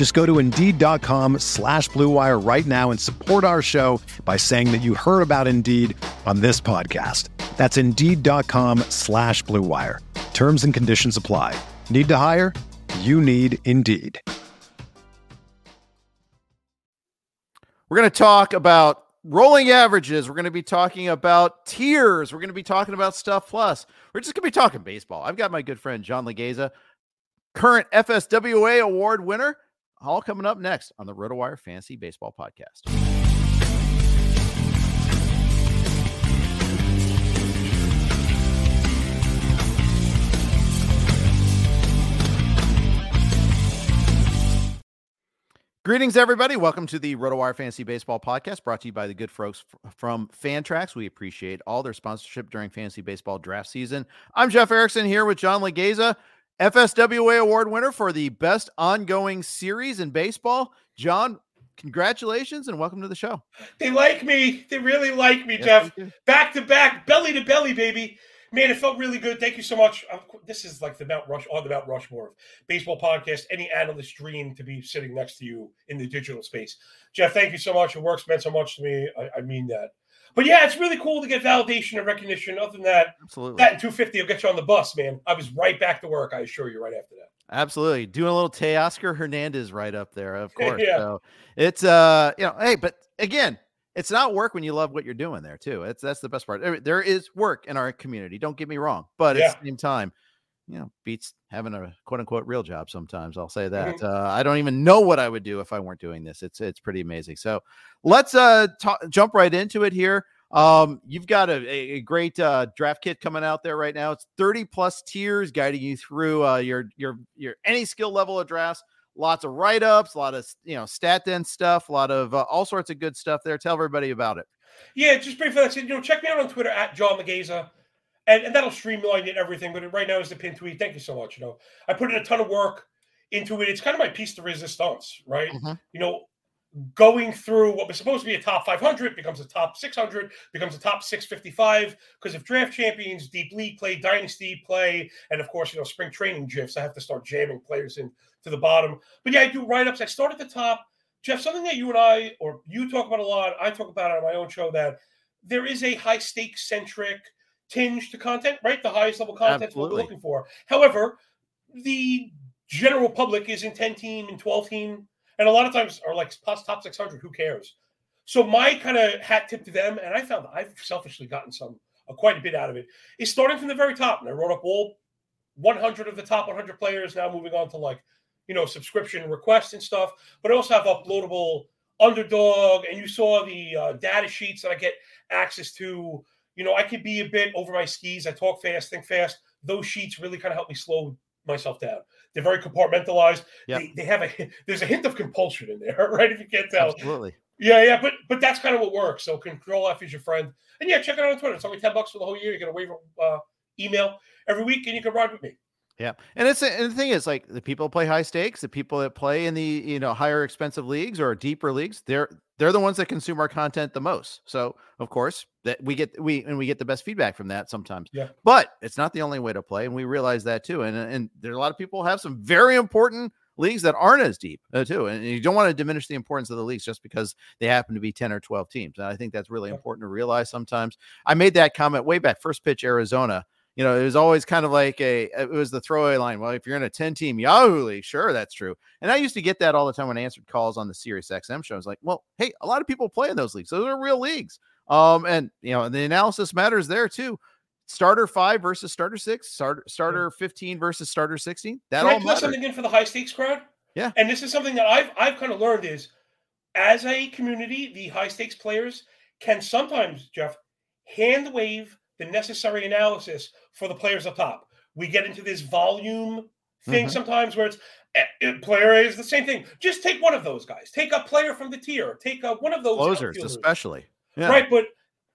Just go to Indeed.com slash BlueWire right now and support our show by saying that you heard about Indeed on this podcast. That's Indeed.com slash BlueWire. Terms and conditions apply. Need to hire? You need Indeed. We're going to talk about rolling averages. We're going to be talking about tiers. We're going to be talking about stuff plus. We're just going to be talking baseball. I've got my good friend John Laghezza, current FSWA award winner, all coming up next on the RotoWire Fantasy Baseball Podcast. Greetings, everybody. Welcome to the RotoWire Fantasy Baseball Podcast brought to you by the good folks from Fantrax. We appreciate all their sponsorship during fantasy baseball draft season. I'm Jeff Erickson here with John Laghezza, FSWA award winner for the best ongoing series in baseball. John, congratulations and welcome to the show. They like me. They really like me, Jeff. Back to back, belly to belly, baby. Man, it felt really good. Thank you so much. This is like the Mount Rush on the Mount Rushmore of baseball podcast. Any analyst dream to be sitting next to you in the digital space. Jeff, thank you so much. Your work's meant so much to me. I, I mean that. But yeah, it's really cool to get validation and recognition. Other than that, absolutely, that and 250 will get you on the bus, man. I was right back to work. I assure you, right after that. Absolutely, doing a little Teoscar Hernandez right up there, of course. yeah. So it's uh, you know, hey, but again, it's not work when you love what you're doing there too. It's that's the best part. There is work in our community. Don't get me wrong, but yeah. at the same time, you know, beats having a quote unquote real job. Sometimes I'll say that. Mm-hmm. Uh, I don't even know what I would do if I weren't doing this. It's it's pretty amazing. So let's uh talk, jump right into it here. Um, you've got a, a great uh, draft kit coming out there right now. It's 30 plus tiers guiding you through uh, your your your any skill level of drafts lots of write ups, a lot of you know stat dense stuff, a lot of uh, all sorts of good stuff there. Tell everybody about it. Yeah, just briefly, like I said, you know, check me out on Twitter at John Laghezza, and, and that'll streamline it everything. But right now is the pin tweet. Thank you so much. You know, I put in a ton of work into it. It's kind of my piece de resistance, right? Mm-hmm. You know, going through what was supposed to be a top 500 becomes a top 600 becomes a top 655 because if draft champions deep league play dynasty play and of course you know spring training gifs i have to start jamming players in to the bottom but yeah i do write-ups i start at the top jeff something that you and i or you talk about a lot i talk about it on my own show that there is a high stakes centric tinge to content right? The highest level content Absolutely. what we're looking for. However the general public is in 10 team and 12 team and a lot of times are like plus top 600 who cares? So my kind of hat tip to them and i found i've selfishly gotten some uh, quite a bit out of it is starting from the very top and i wrote up all 100 of the top 100 players now moving on to like you know subscription requests and stuff but i also have uploadable underdog and you saw the uh, data sheets that i get access to you know i could be a bit over my skis i talk fast think fast those sheets really kind of help me slow myself down. They're very compartmentalized. Yep. They, they have a there's a hint of compulsion in there, right? If you can't tell. Absolutely. Yeah, yeah, but but that's kind of what works. So Control F is your friend, and yeah, check it out on Twitter. It's only ten bucks for the whole year. You get a waiver uh, email every week, and you can ride with me. Yeah, and it's and the thing is like the people play high stakes, the people that play in the you know higher expensive leagues or deeper leagues, they're they're the ones that consume our content the most. So of course that we get we and we get the best feedback from that sometimes. Yeah. But it's not the only way to play, and we realize that too. And and there are a lot of people have some very important leagues that aren't as deep uh, too, and you don't want to diminish the importance of the leagues just because they happen to be ten or twelve teams. And I think that's really important to realize. Sometimes I made that comment way back first pitch Arizona you know, it was always kind of like a it was the throwaway line. Well, if you're in a 10 team Yahoo league, sure, that's true. And I used to get that all the time when I answered calls on the Sirius XM show. I was like, well, hey, a lot of people play in those leagues. Those are real leagues. Um, and you know, the analysis matters there too. starter five versus starter six, starter starter 15 versus starter 16. That Can all I matters. something in for the high stakes crowd? Yeah. And this is something that I've I've kind of learned is as a community, the high stakes players can sometimes, Jeff, hand wave the necessary analysis for the players up top. We get into this volume thing Mhm. sometimes where it's eh, eh, player A is the same thing. Just take one of those guys. Take a player from the tier. Take a, one of those Closers, especially. Yeah. Right, but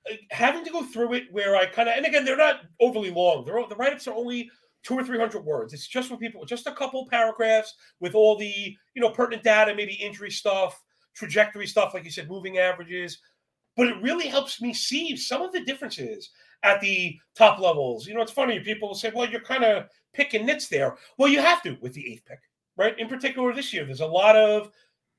uh, having to go through it where I kind of, and again, they're not overly long. They're the write ups are only two or three hundred words. It's just for people, just a couple paragraphs with all the you know pertinent data, maybe injury stuff, trajectory stuff, like you said, moving averages. But it really helps me see some of the differences at the top levels. You know, it's funny. People will say, "Well, you're kind of picking nits there." Well, you have to with the eighth pick, right? In particular, this year, there's a lot of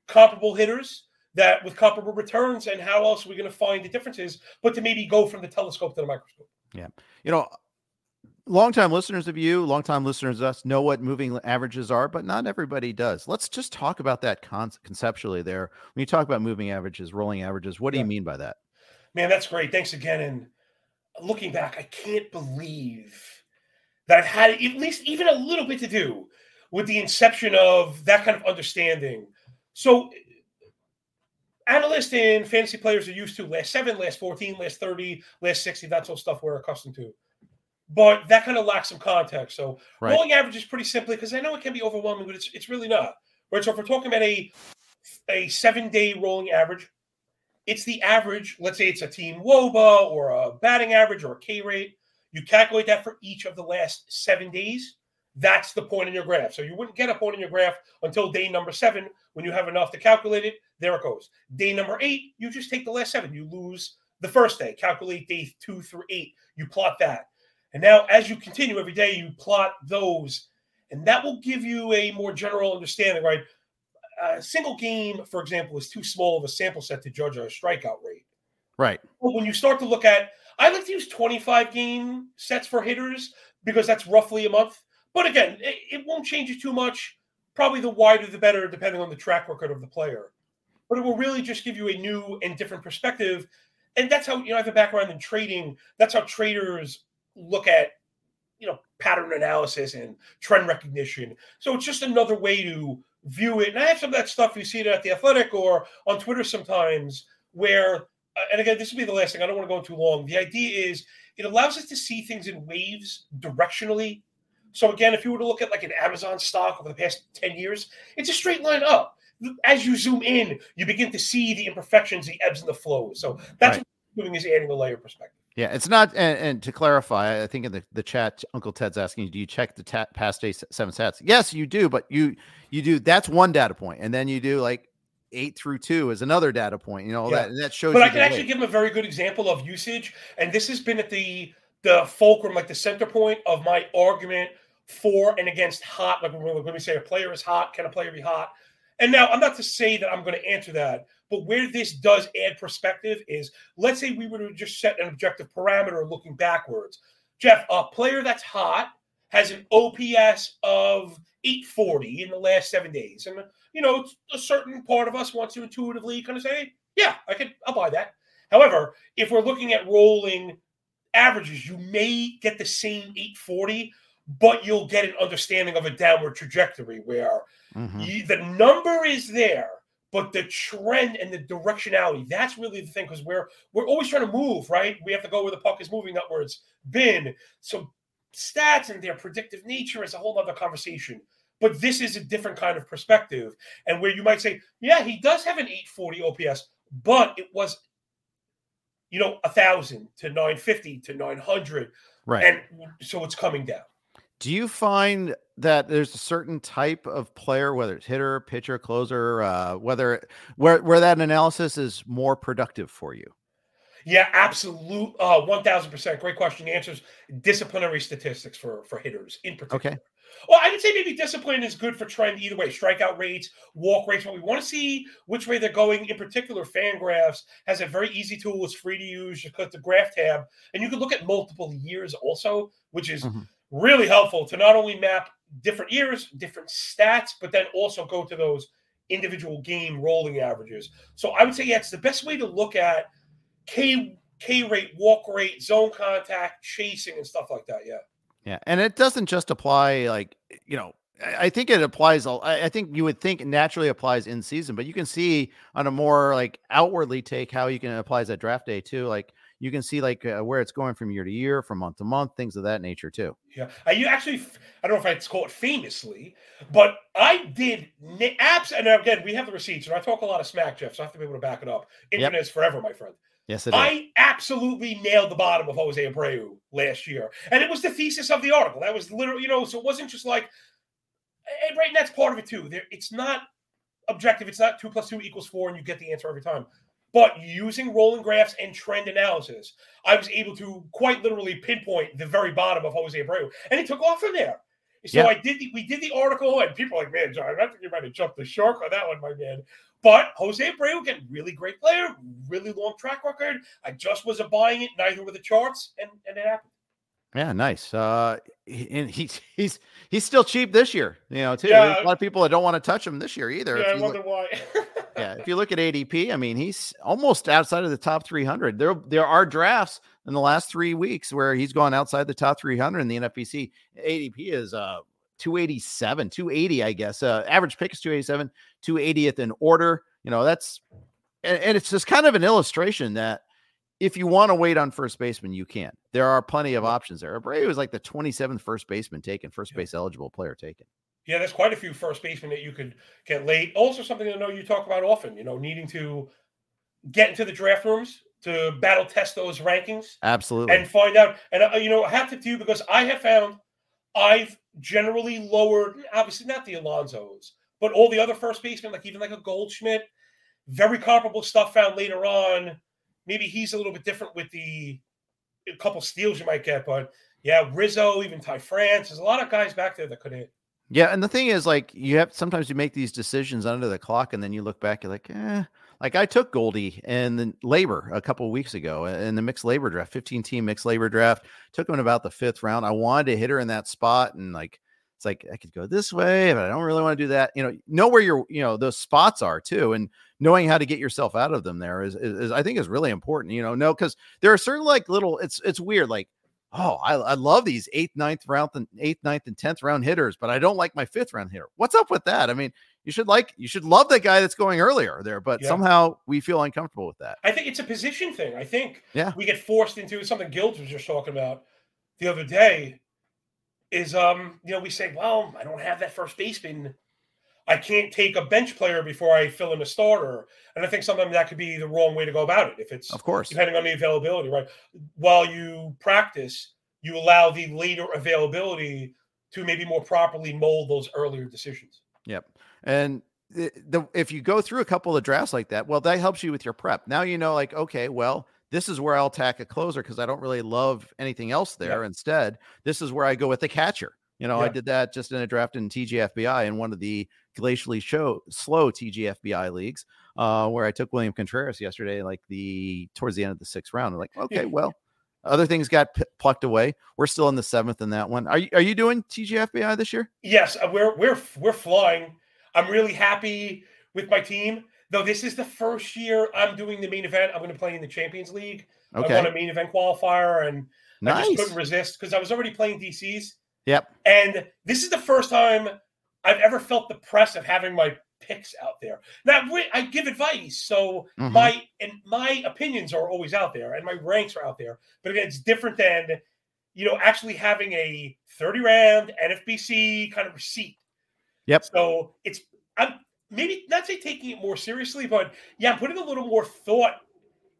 comparable hitters that with comparable returns and how else are we going to find the differences but to maybe go from the telescope to the microscope Yeah. You know, longtime listeners of you, longtime listeners of us know what moving averages are, but not everybody does. Let's just talk about that con- conceptually there. When you talk about moving averages, rolling averages, what do Yeah. you mean by that? man that's great thanks again and looking back i can't believe that i've had at least even a little bit to do with the inception of that kind of understanding. So analysts and fantasy players are used to last seven last 14 last 30 last 60 that's all stuff we're accustomed to. But that kind of lacks some context. So Right. rolling averages pretty simply because i know it can be overwhelming but it's, it's really not. Right so if we're talking about a a seven day rolling average it's the average. Let's say it's a team WOBA or a batting average or a K rate. You calculate that for each of the last seven days. That's the point in your graph. So you wouldn't get a point in your graph until day number seven when you have enough to calculate it. There it goes. Day number eight, you just take the last seven. You lose the first day. Calculate day two through eight. You plot that. And now, as you continue every day, you plot those. And that will give you a more general understanding, right? A single game, for example, is too small of a sample set to judge a strikeout rate. Right. But when you start to look at, I like to use 25 game sets for hitters because that's roughly a month. But again, it, it won't change it too much. Probably the wider the better, depending on the track record of the player. But it will really just give you a new and different perspective. And that's how, you know, I have a background in trading. That's how traders look at, you know, pattern analysis and trend recognition. So it's just another way to view it. And I have some of that stuff you see it at the Athletic or on Twitter sometimes, where, uh, and again, this will be the last thing. I don't want to go too long. The idea is it allows us to see things in waves directionally. So again, if you were to look at like an Amazon stock over the past 10 years, it's a straight line up. As you zoom in, you begin to see the imperfections, the ebbs and the flows. So that's Right. what doing is adding a layer of perspective. Yeah, it's not. And, and to clarify, I think in the, the chat, Uncle Ted's asking, do you check the ta- past day seven stats? Yes, you do, but you you do. That's one data point, and then you do like eight through two is another data point. You know Yeah. that and that shows. But I can actually give him a very good example of usage, and this has been at the the fulcrum, like the center point of my argument for and against hot. Like when when we say a player is hot, can a player be hot? And now I'm not to say that I'm going to answer that, but where this does add perspective is, let's say we were to just set an objective parameter looking backwards. Jeff, a player that's hot has an OPS of 840 in the last seven days, and you know, a certain part of us wants to intuitively kind of say, yeah, I could, I'll buy that. However, if we're looking at rolling averages, you may get the same 840, but you'll get an understanding of a downward trajectory where Mhm. you, the number is there, but the trend and the directionality, that's really the thing because we're we're always trying to move, right? We have to go where the puck is moving, not where it's been. So stats and their predictive nature is a whole other conversation. But this is a different kind of perspective. And where you might say, yeah, he does have an 840 OPS, but it was, you know, a thousand to 950 to 900. Right. And so it's coming down. Do you find that there's a certain type of player, whether it's hitter, pitcher, closer, uh, whether where where that analysis is more productive for you? Yeah, absolute. Uh, one thousand percent. Great question. The answer is disciplinary statistics for for hitters in particular. Okay. Well, I would say maybe discipline is good for trend either way. Strikeout rates, walk rates. But we want to see which way they're going. In particular, Fangraphs has a very easy tool. It's free to use. You click the graph tab, and you can look at multiple years also, which is Mhm. really helpful to not only map different years, different stats, but then also go to those individual game rolling averages. So I would say, yeah, it's the best way to look at K K rate, walk rate, zone contact, chasing, and stuff like that. Yeah. Yeah, and it doesn't just apply like you know. I think it applies. I think you would think naturally applies in season, but you can see on a more like outwardly take how you can apply that draft day too. Like you can see like uh, where it's going from year to year, from month to month, things of that nature too. Yeah, I you actually, I don't know if I'd call it famously, but I did apps, and again, we have the receipts, and I talk a lot of smack, Jeff, so I have to be able to back it up. Internet yep. is forever, my friend. Yes, it I is. absolutely nailed the bottom of Jose Abreu last year, and it was the thesis of the article. That was literally, you know, so it wasn't just like, and right, and that's part of it too. There, it's not objective. It's not two plus two equals four, and you get the answer every time. But using rolling graphs and trend analysis, I was able to quite literally pinpoint the very bottom of Jose Abreu, and it took off from there. So I did. The, we did the article, and people are like, "Man, John, I think you might have jumped the shark on that one, my man." But Jose Abreu, again, really great player, really long track record. I just wasn't buying it, neither were the charts, and, and it happened. Yeah, nice. Uh, and he's he's he's still cheap this year, you know. Too. Yeah. There's a lot of people that don't want to touch him this year either. Yeah, I wonder look, why. yeah, if you look at ADP, I mean, he's almost outside of the top 300. There there are drafts in the last three weeks where he's gone outside the top 300 in the NFBC. ADP is uh 287, 280, I guess. Uh, average pick is 287, 280th in order. You know, that's and, and it's just kind of an illustration that if you want to wait on first baseman, you can. There are plenty of options there. Abreu is like the 27th first baseman taken, first base eligible player taken. Yeah, there's quite a few first basemen that you could get late. Also, something I know you talk about often, you know, needing to get into the draft rooms to battle test those rankings. Absolutely. And find out. And, uh, you know, I have to do because I have found I've generally lowered, obviously not the Alonsos, but all the other first basemen, like even like a Goldschmidt, very comparable stuff found later on. Maybe he's a little bit different with the a couple steals you might get, but yeah, Rizzo, even Ty France, there's a lot of guys back there that could hit. Yeah, and the thing is, like, you have sometimes you make these decisions under the clock, and then you look back, you're like, eh. Like I took Goldie and the LABR a couple weeks ago in the mixed LABR draft, 15 team mixed LABR draft. Took him in about the fifth round. I wanted to hit her in that spot, and like it's like I could go this way, but I don't really want to do that. You know, know where your you know those spots are too, and knowing how to get yourself out of them there is, is, is I think is really important. You know, no, because there are certain like little. It's it's weird. Like oh, I, I love these eighth, ninth round, and eighth, ninth, and tenth round hitters, but I don't like my fifth round hitter. What's up with that? I mean, you should like you should love that guy that's going earlier there, but yeah. somehow we feel uncomfortable with that. I think it's a position thing. I think yeah, we get forced into something Gilds was just talking about the other day. Is um, you know, we say, well, I don't have that first baseman. I can't take a bench player before I fill in a starter. And I think sometimes that could be the wrong way to go about it. If it's of course depending on the availability, right? While you practice, you allow the later availability to maybe more properly mold those earlier decisions. Yep. And the, the, if you go through a couple of drafts like that, well, that helps you with your prep. Now you know, like, okay, well, this is where I'll tack a closer because I don't really love anything else there. Instead, this is where I go with the catcher. You know. I did that just in a draft in TGFBI in one of the glacially show slow TGFBI leagues, uh, where I took William Contreras yesterday, like the towards the end of the sixth round. I'm like, okay, well, other things got p- plucked away. We're still in the seventh in that one. Are you are you doing TGFBI this year? Yes, uh, we're we're we're flying. I'm really happy with my team. Though this is the first year I'm doing the main event. I'm going to play in the Champions League. Okay. I won a main event qualifier, and nice. I just couldn't resist because I was already playing DCs. Yep. And this is the first time I've ever felt the press of having my picks out there. Now I give advice, so mm-hmm. my and my opinions are always out there, and my ranks are out there. But again, it's different than you know actually having a 30 round NFBC kind of receipt Yep. So it's I'm maybe not say taking it more seriously, but yeah, I'm putting a little more thought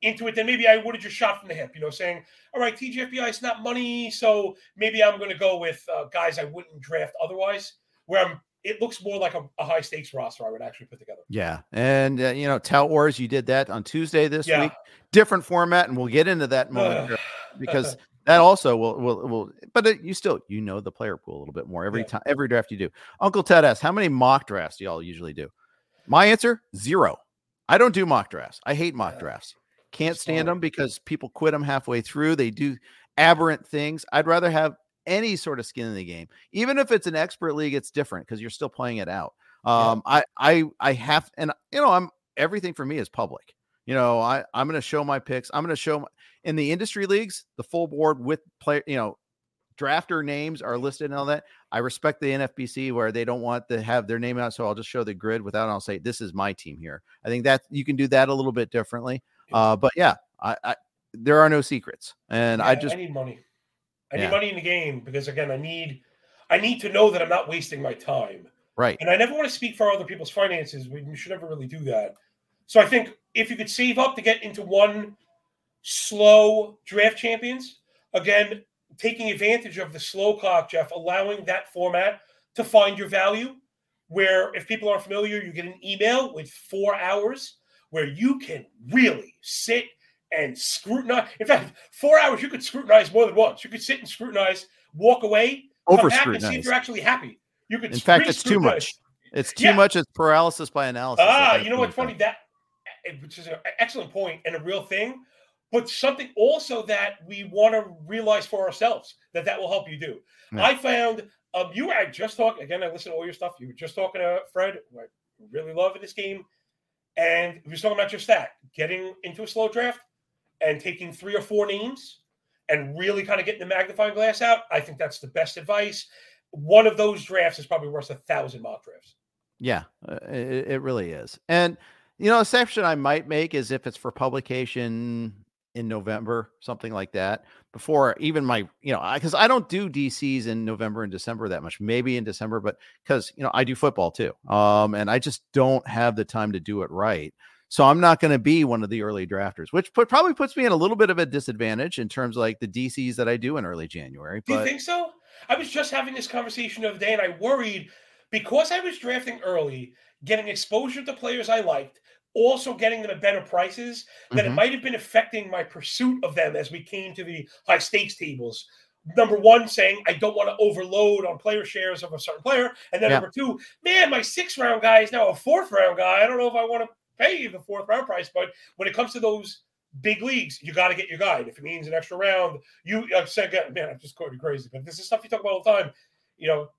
into it than maybe I would have just shot from the hip. You know, saying, all right, TGFBI is not money, so maybe I'm going to go with uh, guys I wouldn't draft otherwise. Where I'm, it looks more like a, a, high stakes roster I would actually put together. Yeah, and uh, you know, Tout Wars, you did that on Tuesday this yeah. week, different format, and we'll get into that moment because that also will will will. But it, you still you know the player pool a little bit more every yeah. time every draft you do. Uncle Ted asks, how many mock drafts do y'all usually do? My answer: zero. I don't do mock drafts. I hate mock drafts. Can't stand them because people quit them halfway through. They do aberrant things. I'd rather have any sort of skin in the game, even if it's an expert league. It's different because you're still playing it out. Um, yeah. I I I have, and you know, I'm everything for me is public. You know, I I'm going to show my picks. I'm going to show my in the industry leagues, the full board with player, you know, drafter names are listed and all that. I respect the NFBC where they don't want to have their name out, so I'll just show the grid without. I'll say this is my team here. I think that you can do that a little bit differently. Uh, but yeah, I, I there are no secrets, and yeah, I just I need money. I yeah. need money in the game because again, I need I need to know that I'm not wasting my time. Right. And I never want to speak for other people's finances. We should never really do that. So I think if you could save up to get into one slow draft champions, again, taking advantage of the slow clock, Jeff, allowing that format to find your value. Where if people aren't familiar, you get an email with four hours where you can really sit and scrutinize. In fact, four hours you could scrutinize more than once. You could sit and scrutinize, walk away, over back and see if you're actually happy. You could. In fact, it's too much. It's too yeah. much. It's paralysis by analysis. Ah, you know what's funny? That eh, which is an excellent point and a real thing, but something also that we want to realize for ourselves that that will help you do. Yeah. I found um, you were just talking again. I listened to all your stuff. You were just talking to Fred. I really love this game, and he was talking about just that: getting into a slow draft and taking three or four names and really kind of getting the magnifying glass out. I think that's the best advice. One of those drafts is probably worth a thousand mock drafts. Yeah, uh, it, it really is. And you know, a exception I might make is if it's for publication in November, something like that, before even my, you know, because I, I, don't do DCs in November and December that much, maybe in December, but because, you know, I do football too. Um, and I just don't have the time to do it right. So I'm not going to be one of the early drafters, which put, probably puts me in a little bit of a disadvantage in terms of like the DCs that I do in early January. But... Do you think so? I was just having this conversation the other day, and I worried because I was drafting early, getting exposure to players I liked, also getting them at better prices, that mm-hmm. it might have been affecting my pursuit of them as we came to the high stakes tables number one, saying I don't want to overload on player shares of a certain player, and then yeah. number two, man, my sixth round guy is now a fourth round guy. I don't know if I want to pay the fourth round price. But when it comes to those big leagues, you got to get your guy. If it means an extra round, you I said, man, I'm just going crazy. But this is stuff you talk about all the time. You know,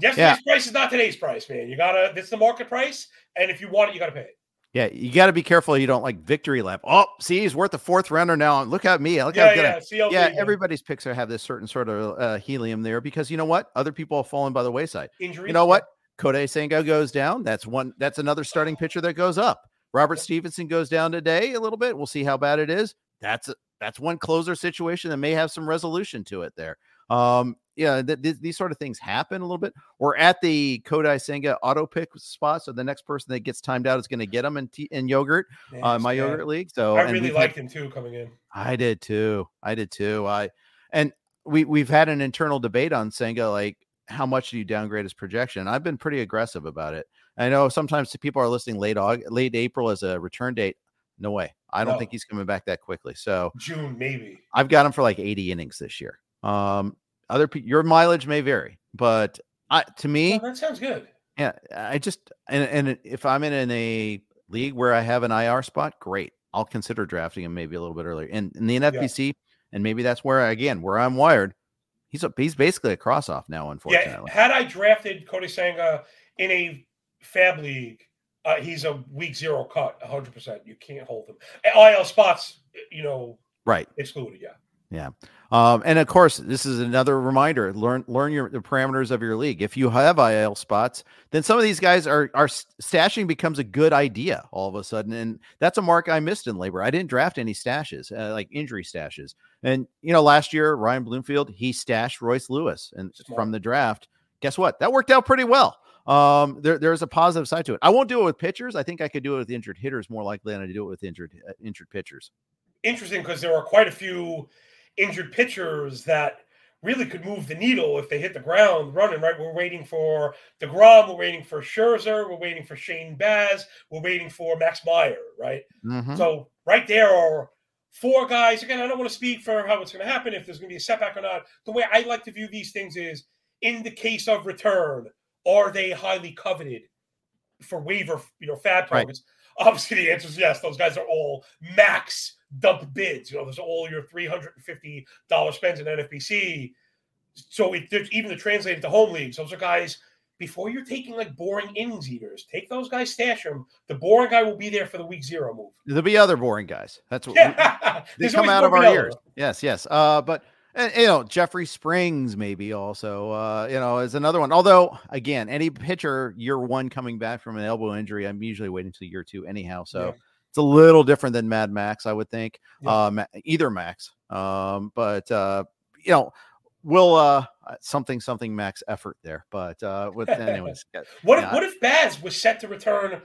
yesterday's yeah. price is not today's price, man. You gotta. This is the market price, and if you want it, you got to pay it. Yeah, you got to be careful you don't like victory lap. Oh, see, he's worth a fourth rounder now. Look at me. Look yeah, how good yeah, yeah, everybody's picks are have this certain sort of uh, helium there because you know what? Other people have fallen by the wayside. Injuries. You know what? Kodai Senga goes down. That's one. That's another starting pitcher that goes up. Robert Stephenson goes down today a little bit. We'll see how bad it is. That's a, that's one closer situation that may have some resolution to it there. Um, yeah, th- th- these sort of things happen a little bit. Or at the Kodai Senga auto pick spot, so the next person that gets timed out is going to get them in, t- in yogurt, Man, uh, my yeah. yogurt league. So I really liked had, him too coming in. I did too. I did too. I and we we've had an internal debate on Senga, like how much do you downgrade his projection? I've been pretty aggressive about it. I know sometimes people are listing late August, late April as a return date. No way. I don't no. think he's coming back that quickly. So June maybe. I've got him for like 80 innings this year. Um, other pe- your mileage may vary, but I to me that sounds good. Yeah, I just and and if I'm in, in a league where I have an IR spot, great. I'll consider drafting him maybe a little bit earlier. And in the NFBC, yeah. and maybe that's where again where I'm wired. He's a he's basically a cross off now. Unfortunately, yeah. Had I drafted Kodai Senga in a Fab League, uh, he's a week zero cut, 100. percent You can't hold him. IL spots, you know, right excluded. Yeah. Yeah. Um, and of course, this is another reminder: learn learn your the parameters of your league. If you have IL spots, then some of these guys are are stashing becomes a good idea all of a sudden, and that's a mark I missed in LABR. I didn't draft any stashes, uh, like injury stashes. And you know, last year Ryan Bloomfield he stashed Royce Lewis, and from the draft, guess what? That worked out pretty well. Um, there there's a positive side to it. I won't do it with pitchers. I think I could do it with injured hitters more likely than I do it with injured uh, injured pitchers. Interesting because there are quite a few injured pitchers that really could move the needle if they hit the ground running, right? We're waiting for DeGrom, we're waiting for Scherzer, we're waiting for Shane Baz, we're waiting for Max Meyer, right? Mm-hmm. So right there are four guys. Again, I don't want to speak for how it's going to happen, if there's going to be a setback or not. The way I like to view these things is in the case of return, are they highly coveted for waiver, you know, fab targets? Right. Obviously, the answer is yes. Those guys are all max dump bids. You know, there's all your $350 spends in NFBC. So it, even to translate it to home leagues, those are guys before you're taking like boring innings eaters, take those guys, stash them. The boring guy will be there for the week zero move. There'll be other boring guys. That's what yeah. we, they come out of our ears. Yes, yes. Uh, but and you know Jeffrey Springs maybe also uh, you know is another one. Although again, any pitcher year one coming back from an elbow injury, I'm usually waiting until year two anyhow. So. Yeah. It's a little different than Mad Max, I would think. Yeah. Um, either Max, um, but uh, you know, we'll uh something something max effort there. But uh with anyways, what if what if Baz was set to return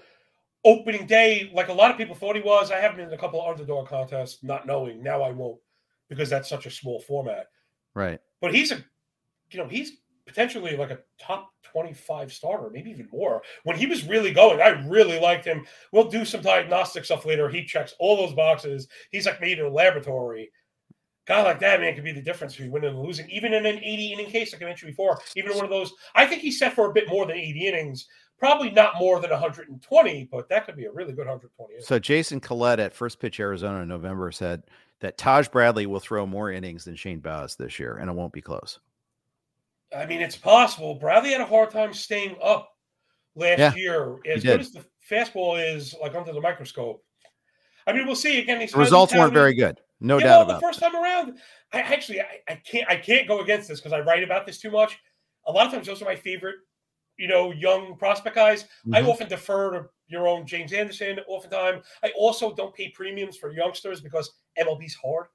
opening day like a lot of people thought he was? I have been in a couple of underdog contests, not knowing. Now I won't because that's such a small format. Right. But he's a you know, he's potentially like a top 25 starter, maybe even more. When he was really going, I really liked him. We'll do some diagnostic stuff later. He checks all those boxes. He's like made in a laboratory guy like that, man, could be the difference between winning and losing. Even in an 80 inning case, like I mentioned before, even one of those, I think he's set for a bit more than 80 innings. Probably not more than 120, but that could be a really good 120. Innings. So Jason Collette at First Pitch Arizona in November said that Taj Bradley will throw more innings than Shane Baz this year, and it won't be close. I mean, it's possible. Bradley had a hard time staying up last yeah, year. As good as the fastball is, like under the microscope. I mean, we'll see. Again, the results weren't very good. No yeah, doubt well, about the first time around. I actually I, I can't I can't go against this because I write about this too much. A lot of times those are my favorite, you know, young prospect guys. Mm-hmm. I often defer to your own James Anderson. Oftentimes, I also don't pay premiums for youngsters because MLB's hard.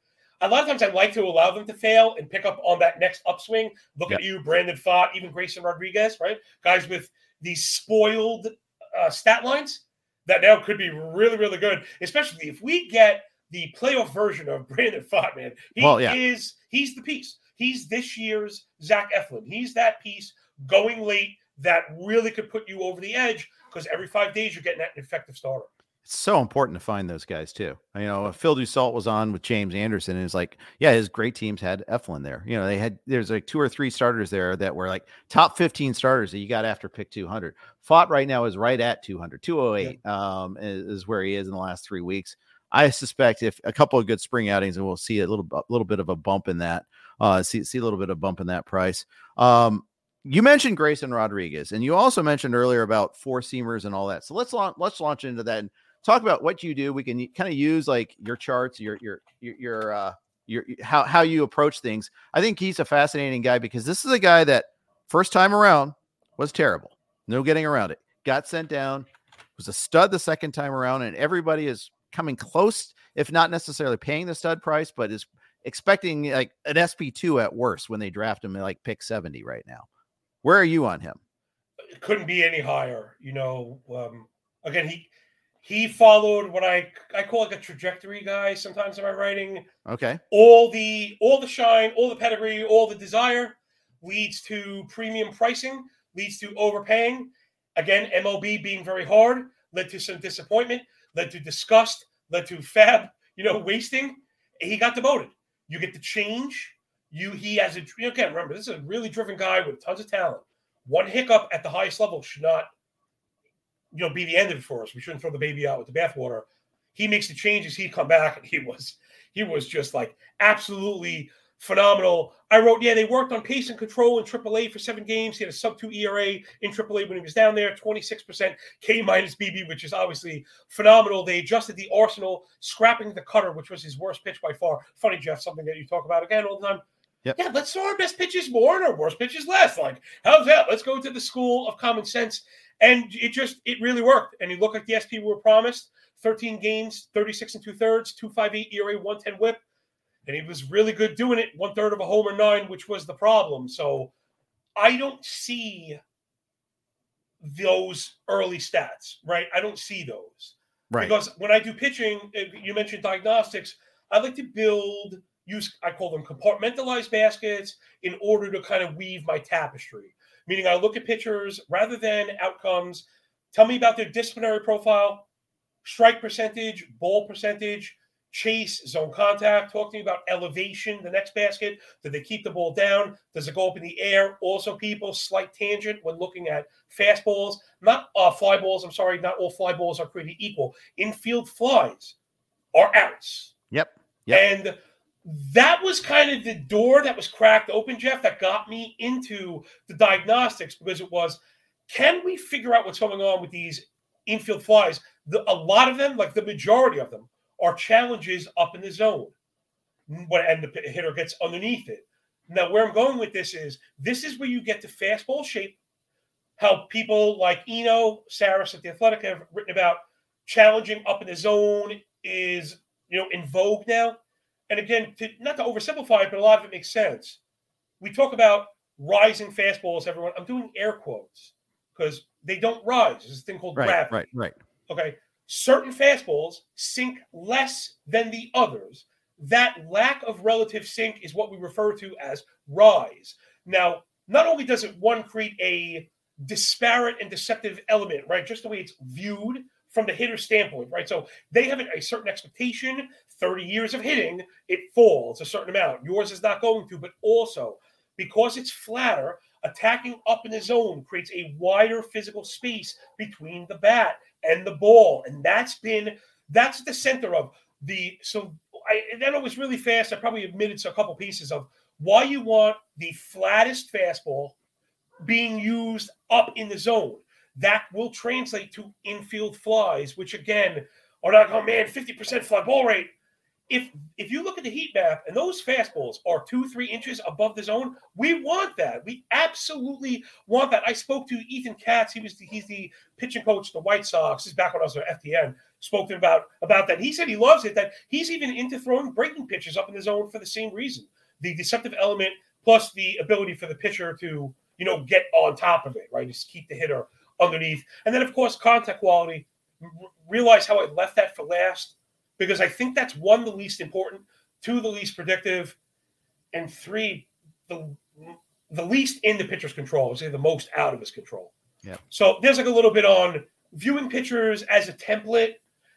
A lot of times, I like to allow them to fail and pick up on that next upswing. Look yep. at you, Brandon Pfaadt, even Grayson Rodriguez, right? Guys with these spoiled uh, stat lines that now could be really, really good, especially if we get the playoff version of Brandon Pfaadt, man. He well, yeah. is he's the piece. He's this year's Zach Eflin. He's that piece going late that really could put you over the edge because every five days you're getting that effective starter. It's so important to find those guys too. You know, Phil Dussault was on with James Anderson, and it's like, yeah, his great teams had Eflin there. You know, they had there's like two or three starters there that were like top 15 starters that you got after pick 200. Pfaadt right now is right at 200, 208 yeah. um, is, is, where he is in the last three weeks. I suspect if a couple of good spring outings, and we'll see a little little bit of a bump in that. Uh, see see a little bit of bump in that price. Um, you mentioned Grayson Rodriguez, and you also mentioned earlier about four seamers and all that. So let's launch let's launch into that and talk about what you do. We can kind of use like your charts, your your your, your uh your how how you approach things. I think he's a fascinating guy because this is a guy that first time around was terrible. No getting around it. Got sent down. Was a stud the second time around, and everybody is coming close, if not necessarily paying the stud price, but is expecting like an SP2 at worst when they draft him like pick 70 right now. Where are you on him? It couldn't be any higher. You know, um, again, he he followed what I I call like a trajectory guy sometimes in my writing. Okay. All the all the shine, all the pedigree, all the desire leads to premium pricing, leads to overpaying. Again, MLB being very hard led to some disappointment led to disgust, led to fab, you know, wasting. He got demoted. You get the change. You he has a you know, again. Remember, this is a really driven guy with tons of talent. One hiccup at the highest level should not, you know, be the end of it for us. We shouldn't throw the baby out with the bathwater. He makes the changes. He come back, and he was he was just like absolutely phenomenal. I wrote, yeah, they worked on pace and control in AAA for seven games. He had a sub two ERA in AAA when he was down there, 26% K minus BB, which is obviously phenomenal. They adjusted the arsenal, scrapping the cutter, which was his worst pitch by far. Funny, Jeff, something that you talk about again all the time. Yep. Yeah, let's throw our best pitches more and our worst pitches less. Like, how's that? Let's go to the school of common sense. And it just, it really worked. And you look like the SP we were promised 13 games, 36 and two thirds, 258 ERA, 110 whip and he was really good doing it. One third of a homer nine, which was the problem. So I don't see those early stats, right? I don't see those. Right. Because when I do pitching, uh, you mentioned diagnostics, I like to build, use, I call them compartmentalized baskets in order to kind of weave my tapestry. Meaning I look at pitchers rather than outcomes. Tell me about their disciplinary profile, strike percentage, ball percentage, chase, zone contact. Talk to me about elevation, the next basket. Do they keep the ball down? Does it go up in the air? Also, people, slight tangent when looking at fastballs, not uh, fly balls. I'm sorry, not all fly balls are created equal. Infield flies are outs. Yep. yep. And that was kind of the door that was cracked open, Jeff, that got me into the diagnostics because it was Can we figure out what's going on with these infield flies? The, a lot of them, like the majority of them, are challenges up in the zone. When, and the hitter gets underneath it. Now, where I'm going with this is this is where you get the fastball shape. How people like Eno Sarris at the Athletic have written about challenging up in the zone is you know in vogue now. And again, to, not to oversimplify it, but a lot of it makes sense. We talk about rising fastballs. Everyone, I'm doing air quotes because they don't rise. There's this thing called right, gravity. Right, right. Okay. Certain fastballs sink less than the others. That lack of relative sink is what we refer to as rise. Now, not only does it one create a disparate and deceptive element, right? Just the way it's viewed from the hitter standpoint, right? So they have a certain expectation, 30 years of hitting, it falls a certain amount. Yours is not going to, but also because it's flatter, attacking up in the zone creates a wider physical space between the bat and the ball. And that's been that's the center of the so I then it was really fast. I probably admitted to a couple pieces of why you want the flattest fastball being used up in the zone. That will translate to infield flies, which again are not, oh man, 50% fly ball rate if if you look at the heat map and those fastballs are two three inches above the zone, we want that. We absolutely want that. I spoke to Ethan Katz. He was the, he's the pitching coach the White Sox. Is back when I was at FTN. Spoke to him about about that. He said he loves it. That he's even into throwing breaking pitches up in the zone for the same reason. The deceptive element plus the ability for the pitcher to you know get on top of it, right? Just keep the hitter underneath, and then of course contact quality. R- realize how I left that for last because I think that's one, the least important, two, the least predictive, and three, the the least in the pitcher's control, say the most out of his control. Yeah. So there's like a little bit on viewing pitchers as a template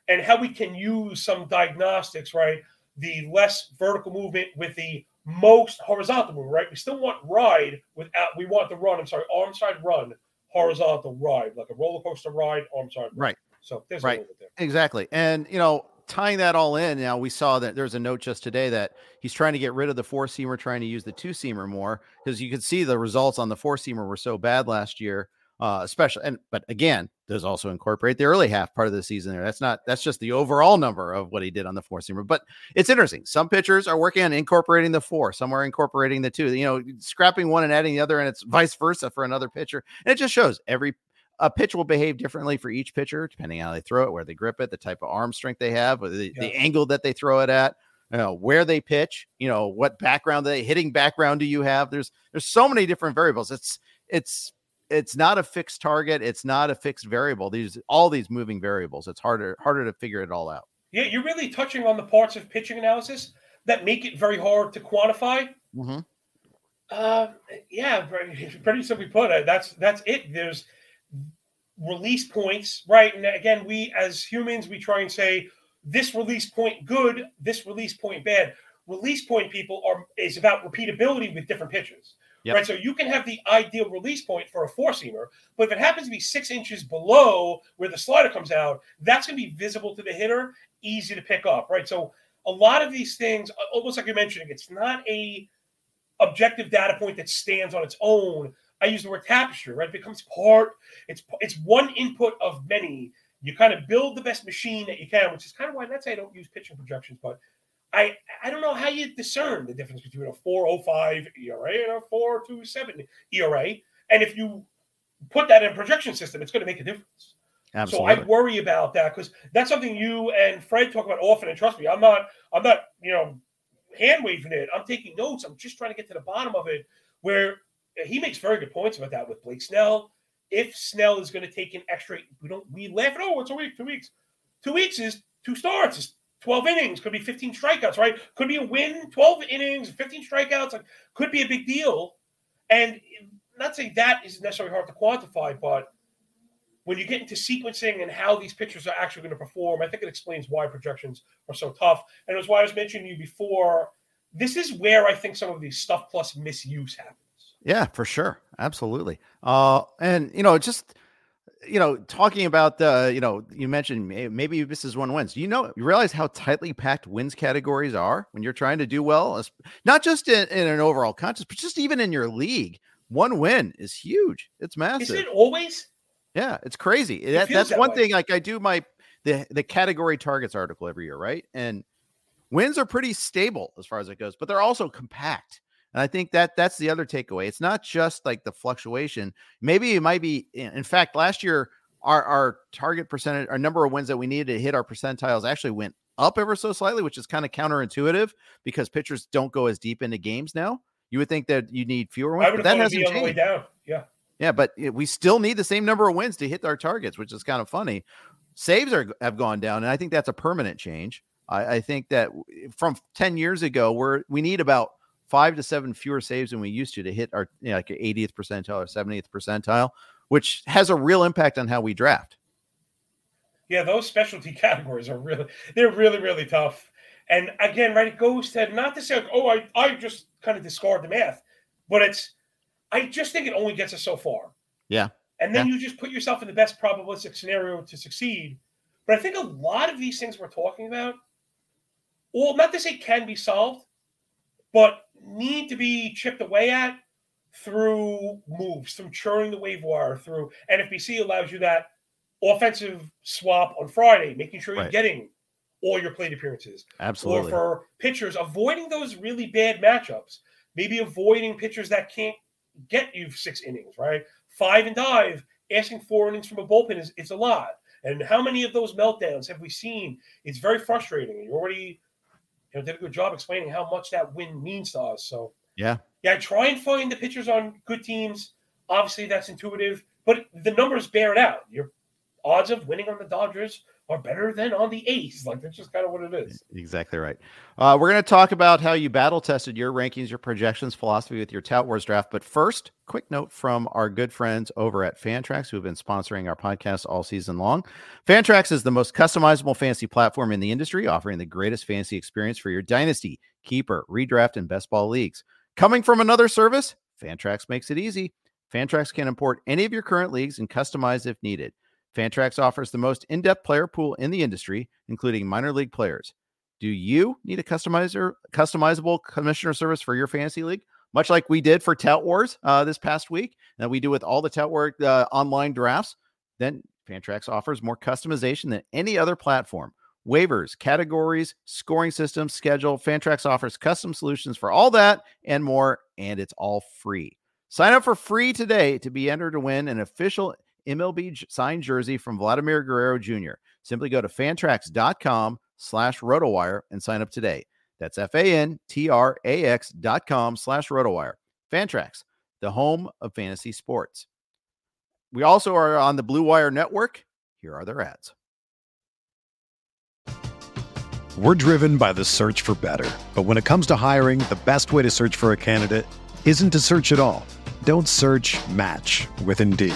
and how we can use some diagnostics, right? The less vertical movement with the most horizontal movement, right? We still want ride without we want the run, I'm sorry, arm side run, horizontal ride, like a roller coaster ride, Oh, I'm sorry. Right. So there's right. Exactly. And you know, tying that all in, now we saw that there's a note just today that he's trying to get rid of the four seamer, trying to use the two seamer more because you could see the results on the four seamer were so bad last year, uh, especially. And but again, does also incorporate the early half part of the season there. That's not that's just the overall number of what he did on the four seamer. But it's interesting. Some pitchers are working on incorporating the four, some are incorporating the two. You know, scrapping one and adding the other, and it's vice versa for another pitcher. And it just shows every a pitch will behave differently for each pitcher, depending on how they throw it, where they grip it, the type of arm strength they have, the, yeah. the angle that they throw it at, you know, where they pitch, you know, what background they hitting background do you have? There's there's so many different variables. It's it's it's not a fixed target. It's not a fixed variable. These all these moving variables. It's harder harder to figure it all out. Yeah, you're really touching on the parts of pitching analysis that make it very hard to quantify. Mm-hmm. Uh, yeah, pretty, pretty simply put, that's that's it. There's release points, right? And again, we as humans, we try and say this release point good, this release point bad. Release point people are is about repeatability with different pitches. Yep. Right. So you can have the ideal release point for a four seamer, but if it happens to be six inches below where the slider comes out, that's going to be visible to the hitter, easy to pick up. Right. So a lot of these things, almost like you're mentioning, it's not a objective data point that stands on its own, I use the word tapestry, right? It becomes part. It's it's one input of many. You kind of build the best machine that you can, which is kind of why that's why I don't use pitching projections. But I I don't know how you discern the difference between a 405 ERA and a 427 ERA. And if you put that in a projection system, it's going to make a difference. Absolutely. So I worry about that because that's something you and Fred talk about often. And trust me, I'm not I'm not you know hand waving it. I'm taking notes. I'm just trying to get to the bottom of it where he makes very good points about that with Blake Snell. If Snell is going to take an extra, we don't we laugh at oh, it's a week, two weeks. Two weeks is two starts, is 12 innings, could be 15 strikeouts, right? Could be a win, 12 innings, 15 strikeouts, like could be a big deal. And not saying that is necessarily hard to quantify, but when you get into sequencing and how these pitchers are actually going to perform, I think it explains why projections are so tough. And it was why I was mentioning you before. This is where I think some of these stuff plus misuse happens. Yeah, for sure. Absolutely. Uh, and you know, just you know, talking about the, you know, you mentioned maybe this is one wins. You know, you realize how tightly packed wins categories are when you're trying to do well, not just in, in an overall contest, but just even in your league. one win is huge. It's massive. Is it always? Yeah, it's crazy. It that, that's that one way. thing. Like I do my the the category targets article every year, right? And wins are pretty stable as far as it goes, but they're also compact. And I think that that's the other takeaway. It's not just like the fluctuation. Maybe it might be. In fact, last year our our target percentage, our number of wins that we needed to hit our percentiles actually went up ever so slightly, which is kind of counterintuitive because pitchers don't go as deep into games now. You would think that you need fewer wins. That hasn't changed. way down. Yeah. Yeah, but we still need the same number of wins to hit our targets, which is kind of funny. Saves are have gone down, and I think that's a permanent change. I, I think that from ten years ago, we're we need about five to seven fewer saves than we used to to hit our you know, like 80th percentile or 70th percentile, which has a real impact on how we draft. Yeah, those specialty categories are really they're really really tough. And again, right, it goes to not to say, like, oh, I I just kind of discard the math, but it's I just think it only gets us so far. Yeah. And then yeah. you just put yourself in the best probabilistic scenario to succeed. But I think a lot of these things we're talking about, well, not to say can be solved, but need to be chipped away at through moves, through churning the waiver wire, through NFBC allows you that offensive swap on Friday, making sure you're right. getting all your plate appearances. Absolutely. Or for pitchers, avoiding those really bad matchups, maybe avoiding pitchers that can't get you six innings, right? Five and dive, asking four innings from a bullpen is it's a lot. And how many of those meltdowns have we seen? It's very frustrating. You're already you know, did a good job explaining how much that win means to us. So yeah, yeah, try and find the pitchers on good teams. Obviously, that's intuitive, but the numbers bear it out. Your odds of winning on the Dodgers are better than on the A's. Like that's just kind of what it is. Exactly right. Uh, we're going to talk about how you battle tested your rankings, your projections, philosophy with your Tout Wars draft. But first, quick note from our good friends over at Fantrax, who have been sponsoring our podcast all season long. Fantrax is the most customizable fantasy platform in the industry, offering the greatest fantasy experience for your dynasty, keeper, redraft, and best ball leagues. Coming from another service, Fantrax makes it easy. Fantrax can import any of your current leagues and customize if needed. Fantrax offers the most in depth player pool in the industry, including minor league players. Do you need a customizer, customizable commissioner service for your fantasy league? Much like we did for Tout Wars uh, this past week, that we do with all the Tout Wars uh, online drafts, then Fantrax offers more customization than any other platform. Waivers, categories, scoring systems, schedule. Fantrax offers custom solutions for all that and more, and it's all free. Sign up for free today to be entered to win an official MLB signed jersey from Vladimir Guerrero Jr. Simply go to fantrax.com slash rotowire and sign up today. That's F-A-N-T-R-A-X dot com slash rotowire. Fantrax, the home of fantasy sports. We also are on the Blue Wire Network. Here are their ads. We're driven by the search for better. But when it comes to hiring, the best way to search for a candidate isn't to search at all. Don't search match with Indeed.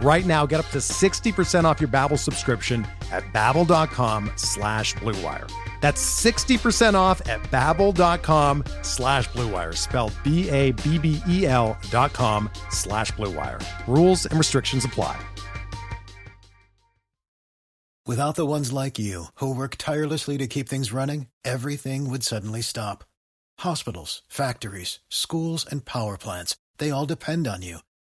Right now, get up to 60% off your Babbel subscription at babbel.com slash bluewire. That's 60% off at babbel.com slash bluewire, spelled B-A-B-B-E-L dot com slash bluewire. Rules and restrictions apply. Without the ones like you, who work tirelessly to keep things running, everything would suddenly stop. Hospitals, factories, schools, and power plants, they all depend on you.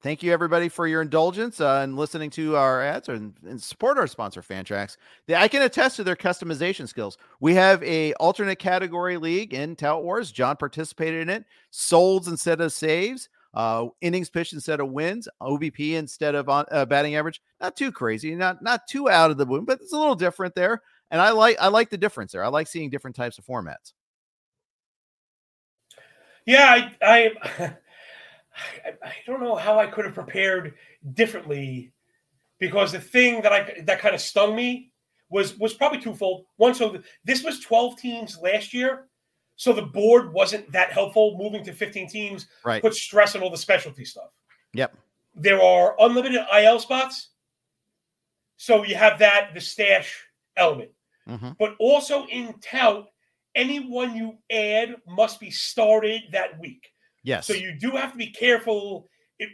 Thank you, everybody, for your indulgence uh, and listening to our ads and, and support our sponsor, Fantrax. I can attest to their customization skills. We have a alternate category league in Tout Wars. John participated in it. Solds instead of saves, uh, innings pitched instead of wins, OBP instead of on, uh, batting average. Not too crazy, not not too out of the blue, but it's a little different there. And I like I like the difference there. I like seeing different types of formats. Yeah, I, I I, I don't know how I could have prepared differently because the thing that I that kind of stung me was was probably twofold. One, so this was 12 teams last year, so the board wasn't that helpful. Moving to 15 teams right. put stress on all the specialty stuff. Yep. There are unlimited IL spots, so you have that the stash element, mm-hmm. but also in tout, anyone you add must be started that week. Yes. So you do have to be careful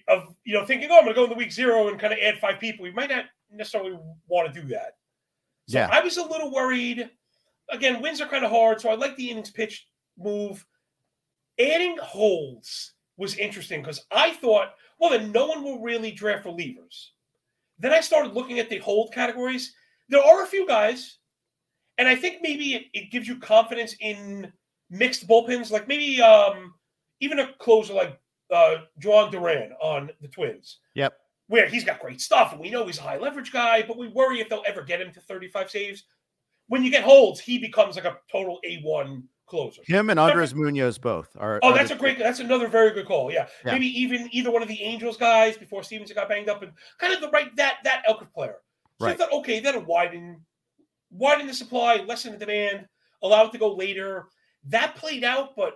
of you know thinking, oh, I'm going to go in the week zero and kind of add five people. You might not necessarily want to do that. So yeah. I was a little worried. Again, wins are kind of hard, so I like the innings pitch move. Adding holds was interesting because I thought, well, then no one will really draft relievers. Then I started looking at the hold categories. There are a few guys, and I think maybe it, it gives you confidence in mixed bullpens. Like maybe um, even a closer like uh, Jhoan Duran on the Twins. Yep. Where he's got great stuff, and we know he's a high leverage guy, but we worry if they'll ever get him to 35 saves. When you get holds, he becomes like a total A1 closer. Him and Andres Munoz both are. Oh, are that's a great. That's another very good call. Yeah. yeah. maybe even either one of the Angels guys before Stephenson got banged up, and kind of the right that that elk of player. So right. I thought, okay, that'll widen widen the supply, lessen the demand, allow it to go later. That played out, but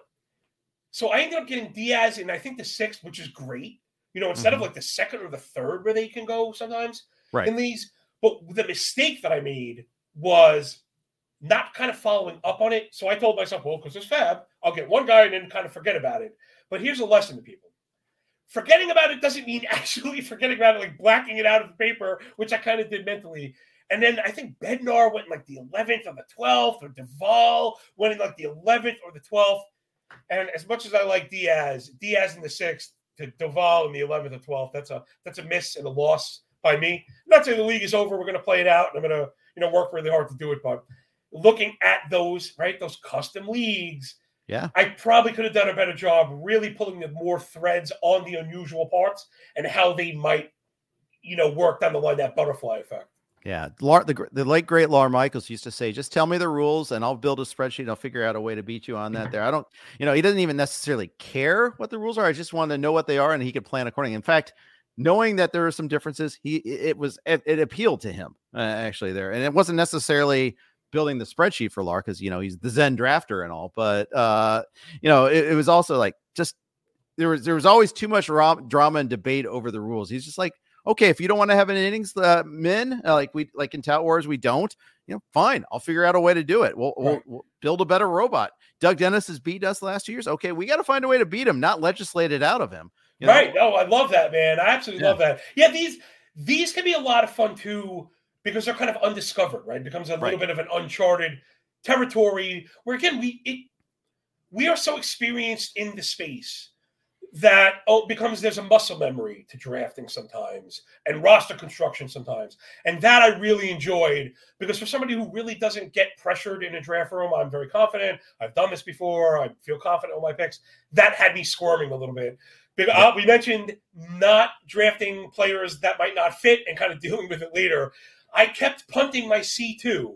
so I ended up getting Diaz in I think the sixth, which is great. You know, instead mm-hmm. of like the second or the third where they can go sometimes right. in these. But the mistake that I made was not kind of following up on it. So I told myself, well, because it's FAAB, I'll get one guy and then kind of forget about it. But here's a lesson to people. Forgetting about it doesn't mean actually forgetting about it, like blacking it out of the paper, which I kind of did mentally. And then I think Bednar went in like the 11th or the 12th, or Doval went in like the 11th or the 12th. And as much as I like Diaz, Diaz in the sixth to Doval in the eleventh or twelfth, that's a that's a miss and a loss by me. I'm not saying the league is over. We're going to play it out, and I'm going to you know work really hard to do it. But looking at those right, those custom leagues, yeah, I probably could have done a better job really pulling the more threads on the unusual parts and how they might you know work down the line that butterfly effect. Yeah, the the late great Lawr Michaels used to say, "Just tell me the rules, and I'll build a spreadsheet. I'll figure out a way to beat you on that." There, I don't, you know, he doesn't even necessarily care what the rules are. I just wanted to know what they are, and he could plan accordingly. In fact, knowing that there are some differences, he it was it, it appealed to him uh, actually there, and it wasn't necessarily building the spreadsheet for Lawr because you know he's the Zen drafter and all, but uh, you know, it, it was also like just there was there was always too much drama and debate over the rules. He's just like okay, if you don't want to have an innings uh, min uh, like we like in Tout Wars, we don't. You know, fine. I'll figure out a way to do it. We'll, right. we'll, we'll build a better robot. Doug Dennis has beat us last years. Okay, we got to find a way to beat him, not legislate it out of him. You know? Right. Oh, I love that, man. I absolutely yeah. love that. Yeah, these these can be a lot of fun too because they're kind of undiscovered. Right, it becomes a little bit of an uncharted territory where again we it we are so experienced in the space that oh becomes there's a muscle memory to drafting sometimes and roster construction sometimes. And that i really enjoyed because for somebody who really doesn't get pressured in a draft room i'm very confident. I've done this before. I feel confident with my picks. That had me squirming a little bit. Because, uh, we mentioned not drafting players that might not fit and kind of dealing with it later. I kept punting my c2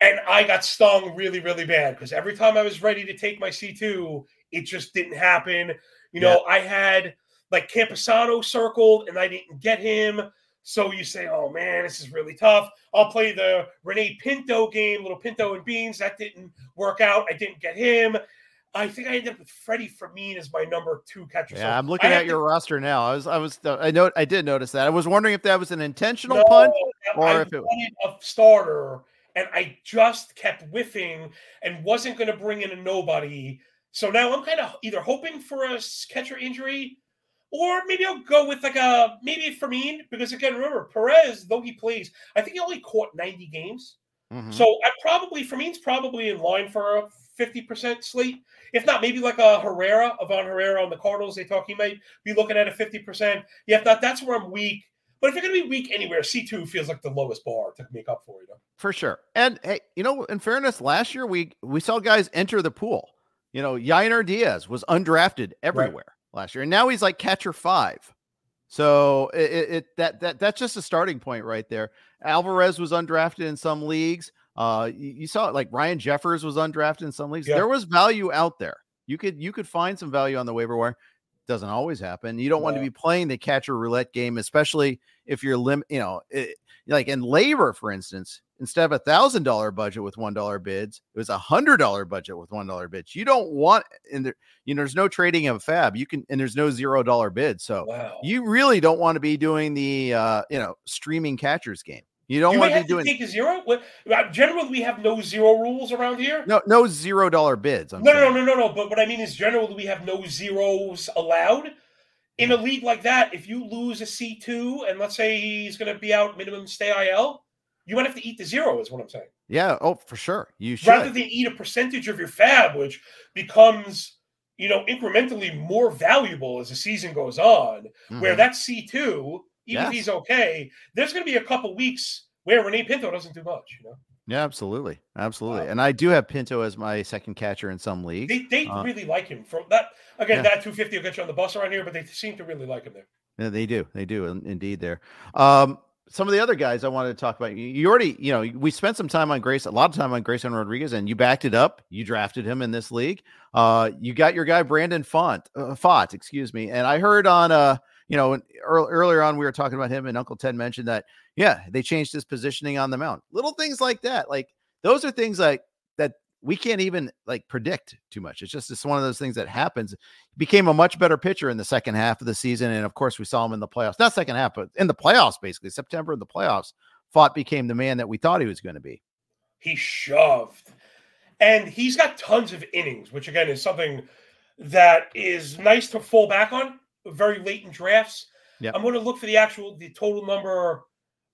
and i got stung really really bad because every time i was ready to take my c2 it just didn't happen. You know, yeah. I had like Campusano circled and I didn't get him. So you say, oh man, this is really tough. I'll play the Rene Pinto game, little Pinto and Beans. That didn't work out. I didn't get him. I think I ended up with Freddie Fermin as my number two catcher. Yeah, so I'm looking at your to... roster now. I was, I was, uh, I know, I did notice that. I was wondering if that was an intentional no, punt or I if it was a starter, and I just kept whiffing and wasn't going to bring in a nobody. So now I'm kind of either hoping for a catcher injury, or maybe I'll go with like a maybe Fermin because again, remember Perez, though he plays, I think he only caught 90 games. Mm-hmm. So I probably Fermin's probably in line for a 50% slate. If not, maybe like a Herrera, Ivan Herrera on the Cardinals. They talk he might be looking at a 50%. Yeah, if not, that's where I'm weak. But if you're going to be weak anywhere, C2 feels like the lowest bar to make up for, you know? For sure. And hey, you know, in fairness, last year we we saw guys enter the pool. You know, Yainer Diaz was undrafted everywhere right. last year, and now he's like catcher five. So it, it, that that that's just a starting point right there. Alvarez was undrafted in some leagues. Uh, you, you saw it like Ryan Jeffers was undrafted in some leagues. Yeah. There was value out there. You could you could find some value on the waiver wire. Doesn't always happen. You don't want to be playing the catcher roulette game, especially if you're lim. You know, it, like in LABR, for instance instead of a thousand dollar budget with one dollar bids, it was a hundred dollar budget with one dollar bids. You don't want and there, you know, there's no trading of FAAB. You can and there's no zero dollar bid. So wow. you really don't want to be doing the uh, you know, streaming catchers game. You don't want to be doing take a zero. Uh, generally, we have no zero rules around here. No, no zero dollar bids. I'm no, no, no, no, no. But what I mean is, generally, we have no zeros allowed. In a league like that, if you lose a C two, and let's say he's going to be out minimum stay IL, you might have to eat the zero, is what I'm saying. Yeah. Oh, for sure. You should. Rather than eat a percentage of your FAAB, which becomes, you know, incrementally more valuable as the season goes on, mm-hmm. where that C2, even yes. if he's okay, there's going to be a couple weeks where Rene Pinto doesn't do much, you know? Yeah, absolutely, absolutely. Wow. And I do have Pinto as my second catcher in some leagues. They, they uh, really like him. From that again, yeah. that 250 will get you on the bus around here, but they seem to really like him there. Yeah, they do. They do indeed. There. Um, some of the other guys I wanted to talk about. You already, you know, we spent some time on Grace, a lot of time on Grayson Rodriguez, and you backed it up. You drafted him in this league. Uh, you got your guy Brandon Pfaadt, uh, Pfaadt, excuse me. And I heard on, uh, you know, earlier on we were talking about him, and Uncle Ted mentioned that, yeah, they changed his positioning on the mound. Little things like that, like those are things like that we can't even like predict too much. It's just it's one of those things that happens. He became a much better pitcher in the second half of the season, and of course we saw him in the playoffs. Not second half, but in the playoffs, basically September in the playoffs. Pfaadt became the man that we thought he was going to be. He shoved, and he's got tons of innings, which again is something that is nice to fall back on. Very late in drafts. Yep. I'm going to look for the actual the total number.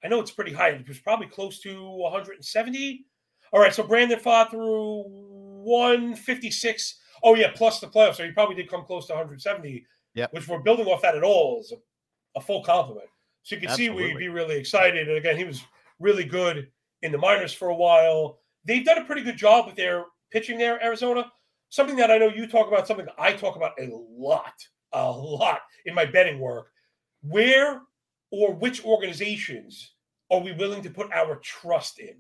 I know it's pretty high. It was probably close to 170 all right, so Brandon Pfaadt through 156. Oh yeah, plus the playoffs. So he probably did come close to 170. Yeah, which we're building off that at all is a, a full compliment. So you can Absolutely. see we'd be really excited. And again, he was really good in the minors for a while. They've done a pretty good job with their pitching there, Arizona. Something that I know you talk about, something I talk about a lot, a lot in my betting work. Where or which organizations are we willing to put our trust in?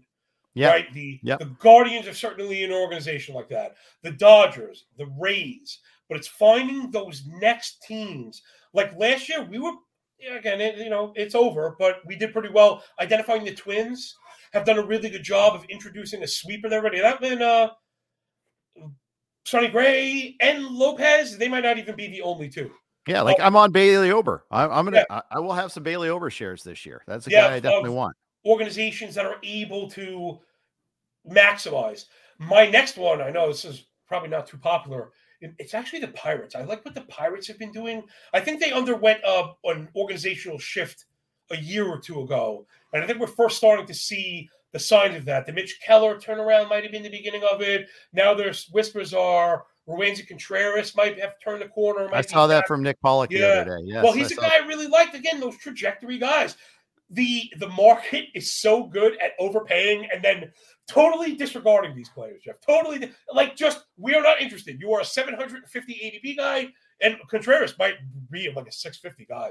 Yeah. Right. The yep. the Guardians are certainly an organization like that. The Dodgers, the Rays, but it's finding those next teams. Like last year, we were again, it, you know, it's over, but we did pretty well identifying the Twins. Have done a really good job of introducing a sweeper there already. That been uh, Sonny Gray and Lopez. They might not even be the only two. Yeah, like oh. I'm on Bailey Ober. I, am gonna. Yeah. I, I, will have some Bailey Ober shares this year. That's a yeah, guy I definitely want organizations that are able to maximize. My next one, I know this is probably not too popular. It's actually the Pirates. I like what the Pirates have been doing. I think they underwent a, an organizational shift a year or two ago. And I think we're first starting to see the signs of that. The Mitch Keller turnaround might have been the beginning of it. Now there's whispers are Roansy Contreras might have turned the corner. I saw that from Nick Pollack yeah. the other day. Yes, well, he's a guy I really liked. Again, those trajectory guys. The the market is so good at overpaying and then totally disregarding these players, Jeff. Totally like just we are not interested. You are a 750 ADP guy, and Contreras might be like a 650 guy.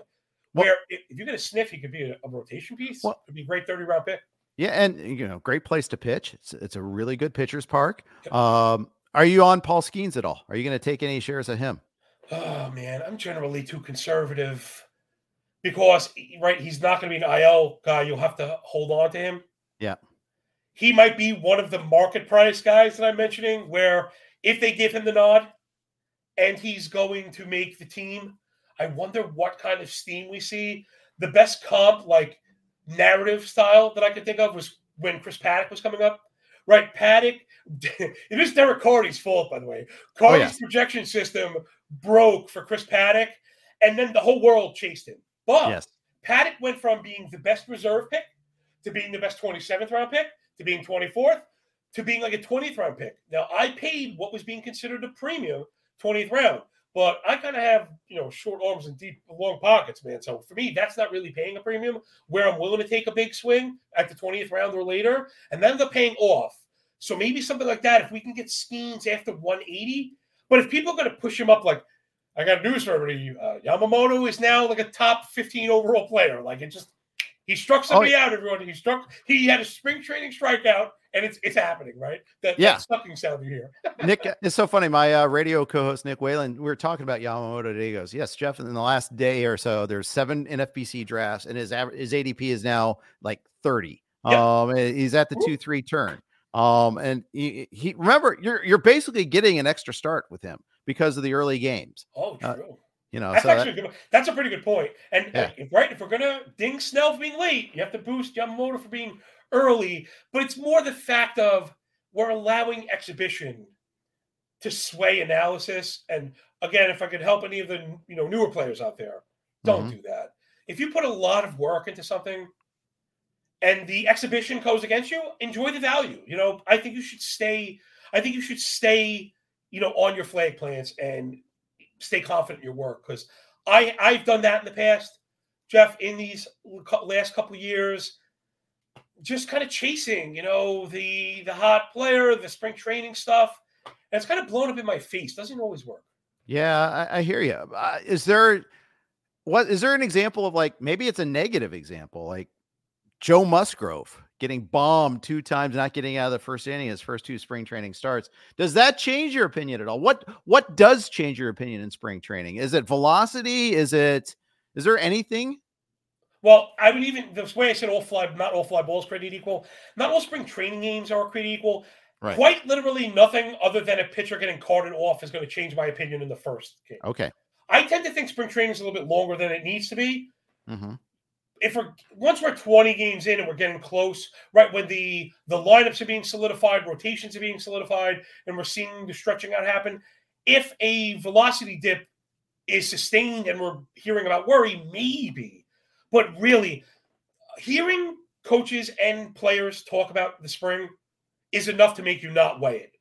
Well, where if, you're going to sniff, he could be a, a rotation piece. Well, It'd be a great 30 round pick. Yeah, and you know, great place to pitch. It's it's a really good pitcher's park. Um, are you on Paul Skenes at all? Are you going to take any shares of him? Oh man, I'm generally too conservative because right, he's not going to be an IL guy. You'll have to hold on to him. Yeah, he might be one of the market price guys that I'm mentioning. Where if they give him the nod, and he's going to make the team, I wonder what kind of steam we see. The best comp, like narrative style that I could think of was when Chris Paddack was coming up. Right, Paddack. it is Derek Carty's fault, by the way. Carty's oh, yeah. projection system broke for Chris Paddack, and then the whole world chased him. But yes. Paddack went from being the best reserve pick to being the best 27th round pick to being 24th to being like a 20th round pick. Now, I paid what was being considered a premium 20th round. But I kind of have, you know, short arms and deep, long pockets, man. So for me, that's not really paying a premium where I'm willing to take a big swing at the 20th round or later, and then they're paying off. So maybe something like that, if we can get Skenes after 180. But if people are going to push him up, like, I got news for everybody uh, Yamamoto is now like a top 15 overall player. Like, it just, he struck somebody oh, out, everyone. He struck, he had a spring training strikeout and it's it's happening, right? That, yeah. that sucking sound you hear. Nick, it's so funny. My uh, radio co-host Nick Whalen, we were talking about Yamamoto today. He goes, "Yes, Jeff. In the last day or so, there's seven NFBC drafts, and his average, his ADP is now like 30. Yeah. Um, he's at the two three turn. Um, and he, he remember you're you're basically getting an extra start with him because of the early games. Oh, uh, true. Uh, you know, that's so actually that, a good, that's a pretty good point. And yeah. uh, right, if we're gonna ding Snell for being late, you have to boost Yamamoto for being early, but it's more the fact of we're allowing exhibition to sway analysis. And again, if I could help any of the you know newer players out there, don't mm-hmm. do that. If you put a lot of work into something and the exhibition goes against you, enjoy the value. You know, I think you should stay. I think you should stay, you know, on your flag plants and stay confident in your work because I I've done that in the past, Jeff. In these last couple years, just kind of chasing, you know, the the hot player, the spring training stuff. And it's kind of blown up in my face. Doesn't always work. Yeah, I, I hear you. Uh, is there what is there an example of like maybe it's a negative example, like Joe Musgrove getting bombed two times, not getting out of the first inning, his first two spring training starts. Does that change your opinion at all? What what does change your opinion in spring training? Is it velocity? Is it is there anything well, I would even the way I said all fly, not all fly balls created equal. Not all spring training games are created equal. Right. Quite literally nothing other than a pitcher getting carted off is going to change my opinion in the first game. Okay. I tend to think spring training is a little bit longer than it needs to be. Mm-hmm. If we're once we're 20 games in and we're getting close, right when the the lineups are being solidified, rotations are being solidified, and we're seeing the stretching out happen. If a velocity dip is sustained and we're hearing about worry, maybe but really, hearing coaches and players talk about the spring is enough to make you not weigh it.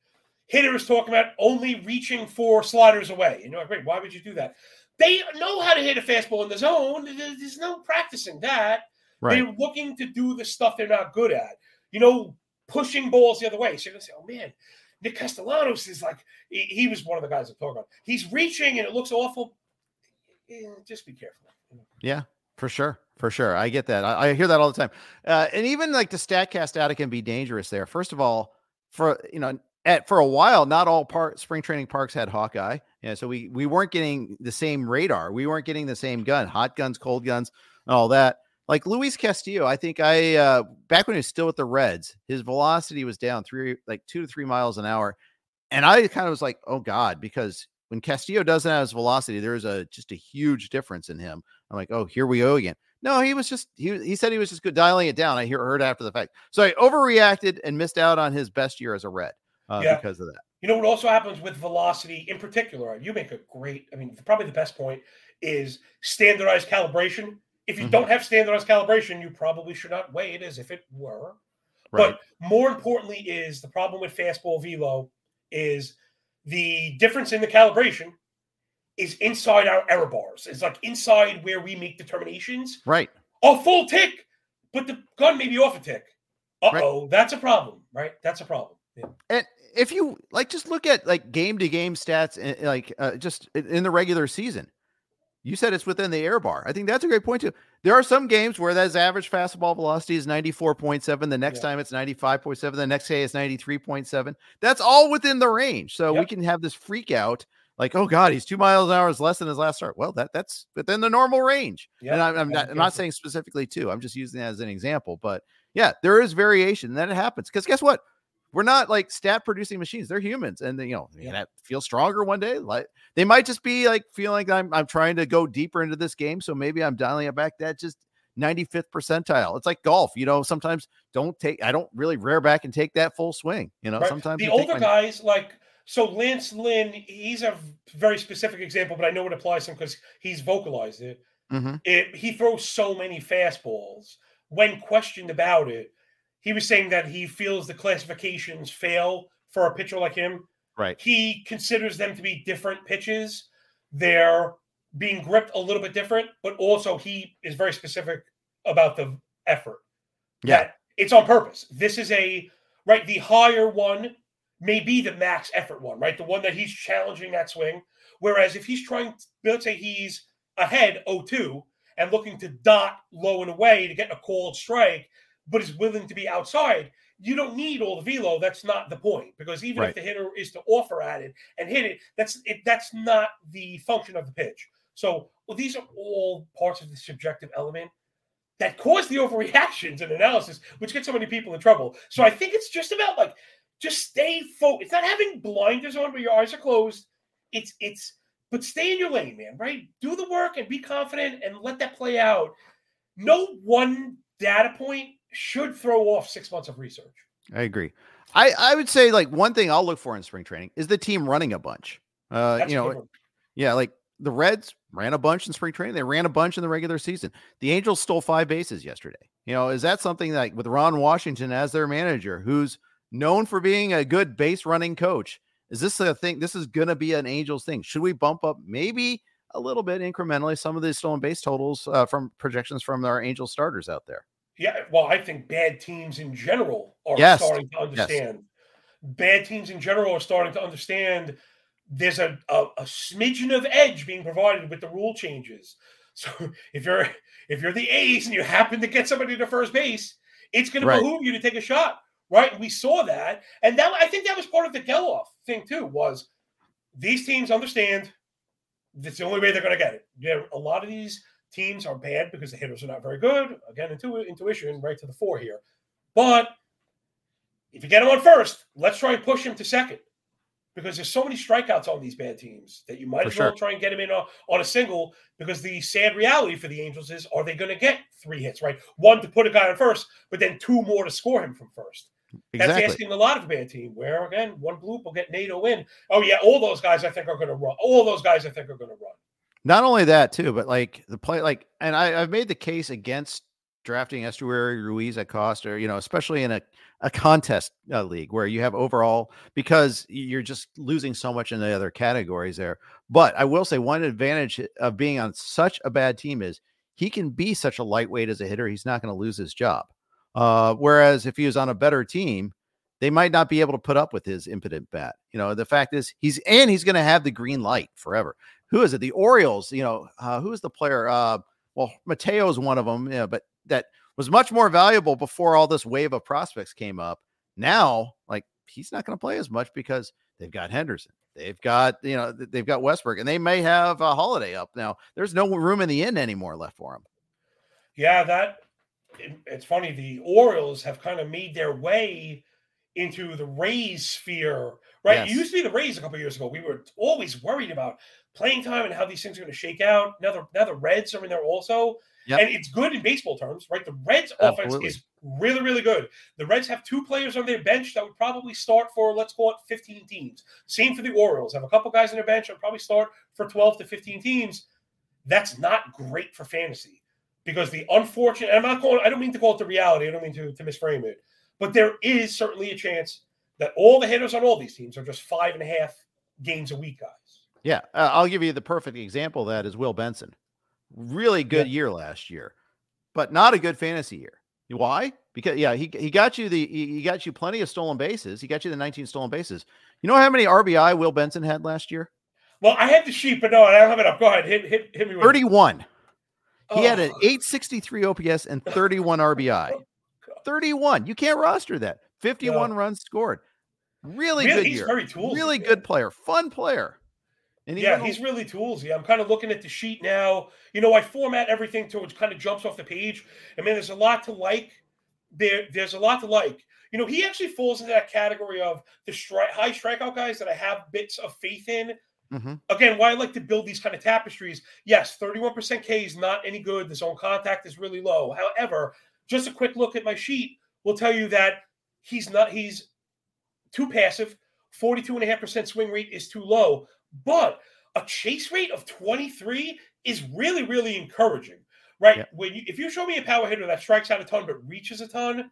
Hitters talking about only reaching for sliders away. You know, great. Why would you do that? They know how to hit a fastball in the zone. There's no practicing that. Right. They're looking to do the stuff they're not good at. You know, pushing balls the other way. So you're gonna say, "Oh man, Nick Castellanos is like he, he was one of the guys I talk about. He's reaching and it looks awful." Just be careful. Yeah, for sure. For sure. I get that. I, I hear that all the time. Uh, and even like the StatCast data can be dangerous there. First of all, for, you know, at, for a while, not all park spring training parks had Hawkeye. Yeah. So we, we weren't getting the same radar. We weren't getting the same gun, hot guns, cold guns, and all that. Like Luis Castillo, I think I, uh, back when he was still with the Reds, his velocity was down three, like two to three miles an hour. And I kind of was like, oh God, because when Castillo doesn't have his velocity, there's a just a huge difference in him. I'm like, oh, here we go again. No, he was just he he said he was just good dialing it down. I hear, heard after the fact. So I overreacted and missed out on his best year as a red uh, yeah. because of that. You know what also happens with velocity in particular? You make a great, I mean, probably the best point is standardized calibration. If you mm-hmm. don't have standardized calibration, you probably should not weigh it as if it were. Right. But more importantly, is the problem with fastball velo is The difference in the calibration is inside our error bars. It's like inside where we make determinations. Right. A full tick, but the gun may be off a tick. Uh oh, right. that's a problem, right? That's a problem. Yeah. And if you like, just look at like game to game stats, eh, like uh, just in the regular season. You said it's within the air bar. I think that's a great point too. There are some games where that average fastball velocity is 94.7. The next yeah. time it's 95.7. The next day it's 93.7. That's all within the range. So yep. we can have this freak out like, oh God, he's two miles an hour less than his last start. Well, that that's within the normal range. Yep. And I'm, I'm, not, I'm not saying specifically two. I'm just using that as an example. But yeah, there is variation. And then it happens. Because guess what? We're not like stat producing machines. They're humans, and they, you know, yeah. that feel stronger one day. Like they might just be like feeling like I'm I'm trying to go deeper into this game, so maybe I'm dialing it back. That just 95th percentile. It's like golf, you know. Sometimes don't take. I don't really rear back and take that full swing. You know, right. sometimes the older guys like so Lance Lynn. He's a very specific example, but I know it applies to him because he's vocalized it. Mm-hmm. it. He throws so many fastballs. When questioned about it, he was saying that he feels the classifications fail for a pitcher like him. Right. He considers them to be different pitches. They're being gripped a little bit different, but also he is very specific about the effort. Yeah. it's on purpose. This is a right, the higher one may be the max effort one, right? The one that he's challenging that swing. Whereas if he's trying, to, let's say he's ahead 0-2 and looking to dot low and away to get a called strike, but is willing to be outside, you don't need all the velo. That's not the point because even right. if the hitter is to offer at it and hit it, that's it. That's not the function of the pitch. So well, these are all parts of the subjective element that cause the overreactions and analysis, which get so many people in trouble. So I think it's just about like just stay focused. It's not having blinders on where your eyes are closed. It's it's but stay in your lane, man. Right? Do the work and be confident and let that play out. No one data point should throw off six months of research. I agree. I, I would say like one thing I'll look for in spring training is the team running a bunch. Uh, That's you know, yeah, like the Reds ran a bunch in spring training. They ran a bunch in the regular season. The Angels stole five bases yesterday. You know, is that something that with Ron Washington as their manager, who's known for being a good base running coach, is this a thing? This is going to be an Angels thing. Should we bump up maybe a little bit incrementally some of the stolen base totals uh, from projections from our Angel starters out there? Yeah, well, I think bad teams in general are yes. starting to understand. Yes. Bad teams in general are starting to understand there's a, a, a smidgen of edge being provided with the rule changes. So if you're if you're the A's and you happen to get somebody to first base, it's going right. to behoove you to take a shot, right? We saw that, and that I think that was part of the Gelof thing too. Was these teams understand that's the only way they're going to get it? Yeah, a lot of these teams are bad because the hitters are not very good. Again, intu- intuition right to the fore here. But if you get him on first, let's try and push him to second because there's so many strikeouts on these bad teams that you might for as well sure. try and get him in a, on a single because the sad reality for the Angels is are they going to get three hits, right? One to put a guy on first, but then two more to score him from first. Exactly. That's asking a lot of a bad team. Where again, one bloop will get Neto in. Oh yeah, all those guys I think are going to run. All those guys I think are going to run. Not only that too, but like the play, like, and I, I've made the case against drafting Esteury Ruiz at cost, or you know, especially in a a contest uh, league where you have overall because you're just losing so much in the other categories there. But I will say one advantage of being on such a bad team is he can be such a lightweight as a hitter. He's not going to lose his job. Uh, whereas if he was on a better team, they might not be able to put up with his impotent bat. You know, the fact is he's and he's going to have the green light forever who is it? The Orioles. You know, uh, who is the player? Uh, well, Mateo is one of them. Yeah, but that was much more valuable before all this wave of prospects came up. Now, like he's not going to play as much because they've got Henderson. They've got you know they've got Westburg, and they may have a Holliday up now. There's no room in the end anymore left for him. Yeah, that it's funny. The Orioles have kind of made their way into the Rays sphere, right? Yes. It used to be the Rays a couple years ago. We were always worried about playing time and how these things are going to shake out. Now the now the Reds are in there also, yep. and it's good in baseball terms, right? The Reds Absolutely. offense is really really good. The Reds have two players on their bench that would probably start for let's call it 15 teams. Same for the Orioles. Have a couple guys on their bench that would probably start for 12 to 15 teams. That's not great for fantasy because the unfortunate. I'm not calling. I don't mean to call it the reality. I don't mean to to misframe it, but there is certainly a chance that all the hitters on all these teams are just five and a half games a week guys. Yeah, uh, I'll give you the perfect example of that is Will Benson. Really good yeah. year last year, but not a good fantasy year. Why? Because yeah, he, he got you the he got you plenty of stolen bases. He got you the 19 stolen bases. You know how many RBI Will Benson had last year? Well, I had the sheet, but no, I don't have it up. Go ahead, hit hit, hit me. With 31. Oh. He had an 863 OPS and 31 RBI. 31. You can't roster that. 51 no. runs scored. Really, really good he's year. Very toolsy, really man. good player, fun player. And he yeah, he's really toolsy. I'm kind of looking at the sheet now. You know, I format everything to it kind of jumps off the page. I mean, there's a lot to like. There, there's a lot to like. You know, he actually falls into that category of the stri- high strikeout guys that I have bits of faith in. Mm-hmm. Again, why I like to build these kind of tapestries. Yes, 31% K is not any good. The zone contact is really low. However, just a quick look at my sheet will tell you that he's not, he's too passive. 42.5% swing rate is too low. But a chase rate of 23 is really, really encouraging, right? Yeah. When you, if you show me a power hitter that strikes out a ton but reaches a ton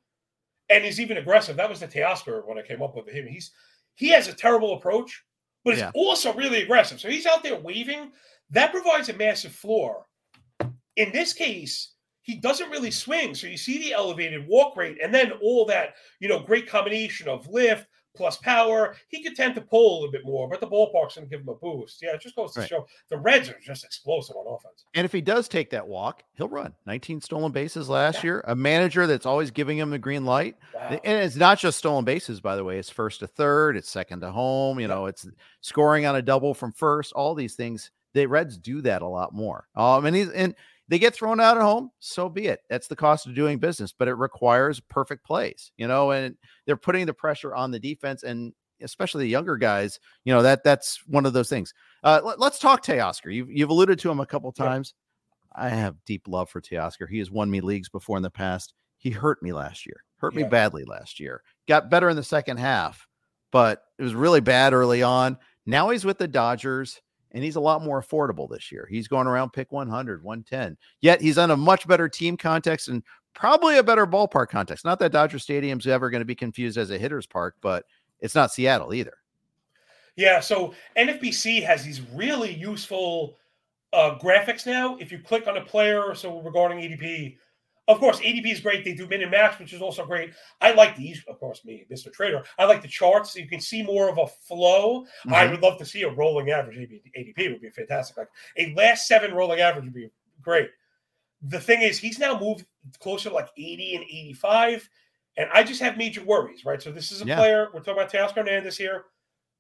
and is even aggressive, that was the Teoscar when I came up with him. He's he has a terrible approach, but yeah. also really aggressive. So he's out there waving. That provides a massive floor. In this case, he doesn't really swing. So you see the elevated walk rate and then all that, you know, great combination of lift, plus power. He could tend to pull a little bit more, but the ballpark's going to give him a boost. Yeah, it just goes to right. show the Reds are just explosive on offense. And if he does take that walk, he'll run 19 stolen bases last yeah. year. A manager that's always giving him the green light. Wow. And it's not just stolen bases, by the way. It's first to third, it's second to home. You yeah. know, it's scoring on a double from first. All these things. The Reds do that a lot more. Um, and he's and they get thrown out at home, so be it. That's the cost of doing business, but it requires perfect plays, you know, and they're putting the pressure on the defense and especially the younger guys, you know, that that's one of those things. Uh, let, us talk Teoscar. You've, you've alluded to him a couple times. Yeah. I have deep love for Teoscar. He has won me leagues before in the past. He hurt me last year, hurt yeah. me badly last year. Got better in the second half, but it was really bad early on. Now he's with the Dodgers and he's a lot more affordable this year. He's going around pick 100, 110. Yet he's on a much better team context and probably a better ballpark context. Not that Dodger Stadium's ever going to be confused as a hitter's park, but it's not Seattle either. Yeah, so NFBC has these really useful uh, graphics now. If you click on a player, so regarding ADP, of course, ADP is great. They do min and max, which is also great. I like these, of course, me, Mr. Trader. I like the charts. So you can see more of a flow. Mm-hmm. I would love to see a rolling average. ADP would be fantastic. Like a last seven rolling average would be great. The thing is, he's now moved closer to like 80 and 85. And I just have major worries, right? So this is a yeah. player, we're talking about Teoscar Hernandez here,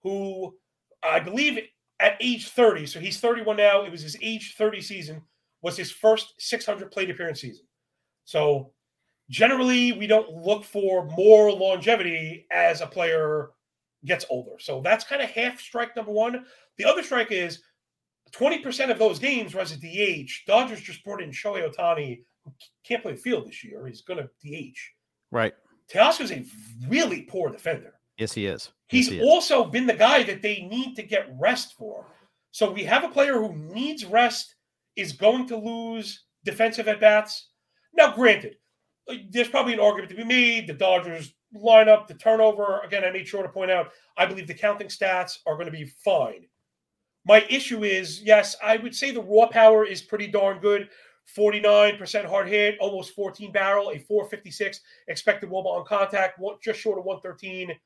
who I believe at age 30, so he's 31 now, it was his age 30 season, was his first 600 plate appearance season. So generally, we don't look for more longevity as a player gets older. So that's kind of half strike number one. The other strike is 20% of those games was a DH. Dodgers just brought in Shohei Ohtani, who can't play the field this year. He's going to DH. Right. Teoscar's a really poor defender. Yes, he is. He's he is. also been the guy that they need to get rest for. So we have a player who needs rest, is going to lose defensive at bats. Now, granted, uh, there's probably an argument to be made. The Dodgers lineup, the turnover. Again, I made sure to point out, I believe the counting stats are going to be fine. My issue is, yes, I would say the raw power is pretty darn good. 49% hard hit, almost 14 barrel, a 456 expected wOBA on contact, just short of 113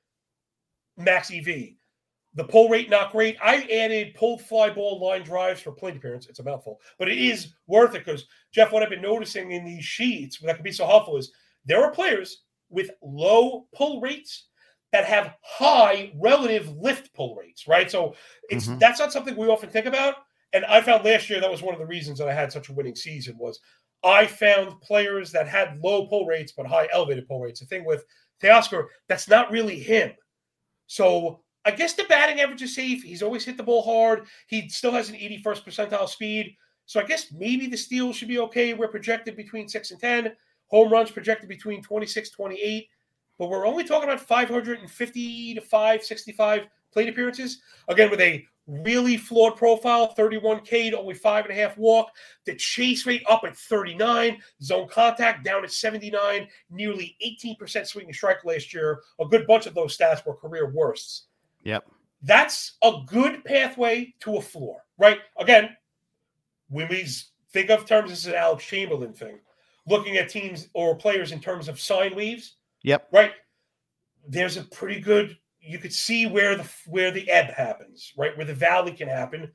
max EV. The pull rate not great. I added pulled fly ball line drives for plate appearance. It's a mouthful, but it is worth it because Jeff, what I've been noticing in these sheets that can be so helpful is there are players with low pull rates that have high relative lift pull rates, right? So it's mm-hmm. that's not something we often think about. And I found last year that was one of the reasons that I had such a winning season was I found players that had low pull rates but high elevated pull rates. The thing with Teoscar, that's not really him. So I guess the batting average is safe. He's always hit the ball hard. He still has an 81st percentile speed. So I guess maybe the steals should be okay. We're projected between 6 and 10. Home runs projected between 26, 28. But we're only talking about 550 to 565 plate appearances. Again, with a really flawed profile 31K to only five and a half walk. The chase rate up at 39, zone contact down at 79, nearly 18% swinging strike last year. A good bunch of those stats were career worsts. Yep. That's a good pathway to a floor, right? Again, when we think of terms, this is an Alex Chamberlain thing, looking at teams or players in terms of sine waves. Yep. Right. There's a pretty good. You could see where the where the ebb happens, right? Where the valley can happen,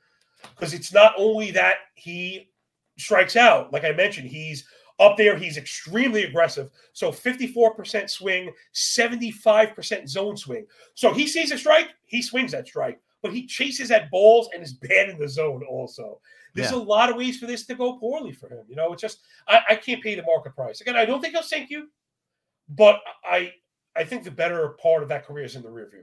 because it's not only that he strikes out. Like I mentioned, he's up there. He's extremely aggressive. So 54% swing, 75% zone swing. So he sees a strike, he swings that strike, but he chases at balls and is bad in the zone also. There's yeah. a lot of ways for this to go poorly for him. You know, it's just I, I can't pay the market price. Again, I don't think he'll sink you, but I I think the better part of that career is in the rear view.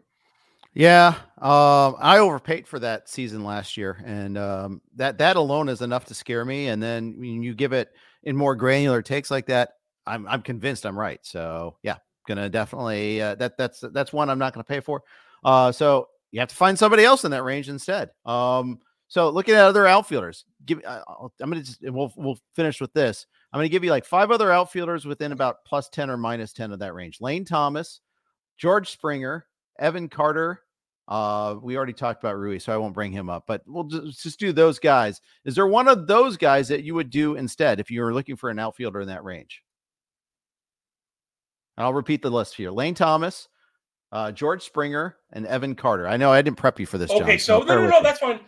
Yeah, um, I overpaid for that season last year, and um, that that alone is enough to scare me. And then when you give it in more granular takes like that, I'm I'm convinced I'm right. So yeah, gonna definitely uh, that that's that's one I'm not gonna pay for. Uh, so you have to find somebody else in that range instead. Um, so looking at other outfielders, give i am gonna just we'll we'll finish with this. I'm gonna give you like five other outfielders within about plus ten or minus ten of that range. Lane Thomas, George Springer, Evan Carter, uh, we already talked about Rui, so I won't bring him up, but we'll just, just do those guys. Is there one of those guys that you would do instead if you were looking for an outfielder in that range? And I'll repeat the list here Lane Thomas, uh, George Springer, and Evan Carter. I know I didn't prep you for this. Okay, John, so, so no, no, no, that's fine.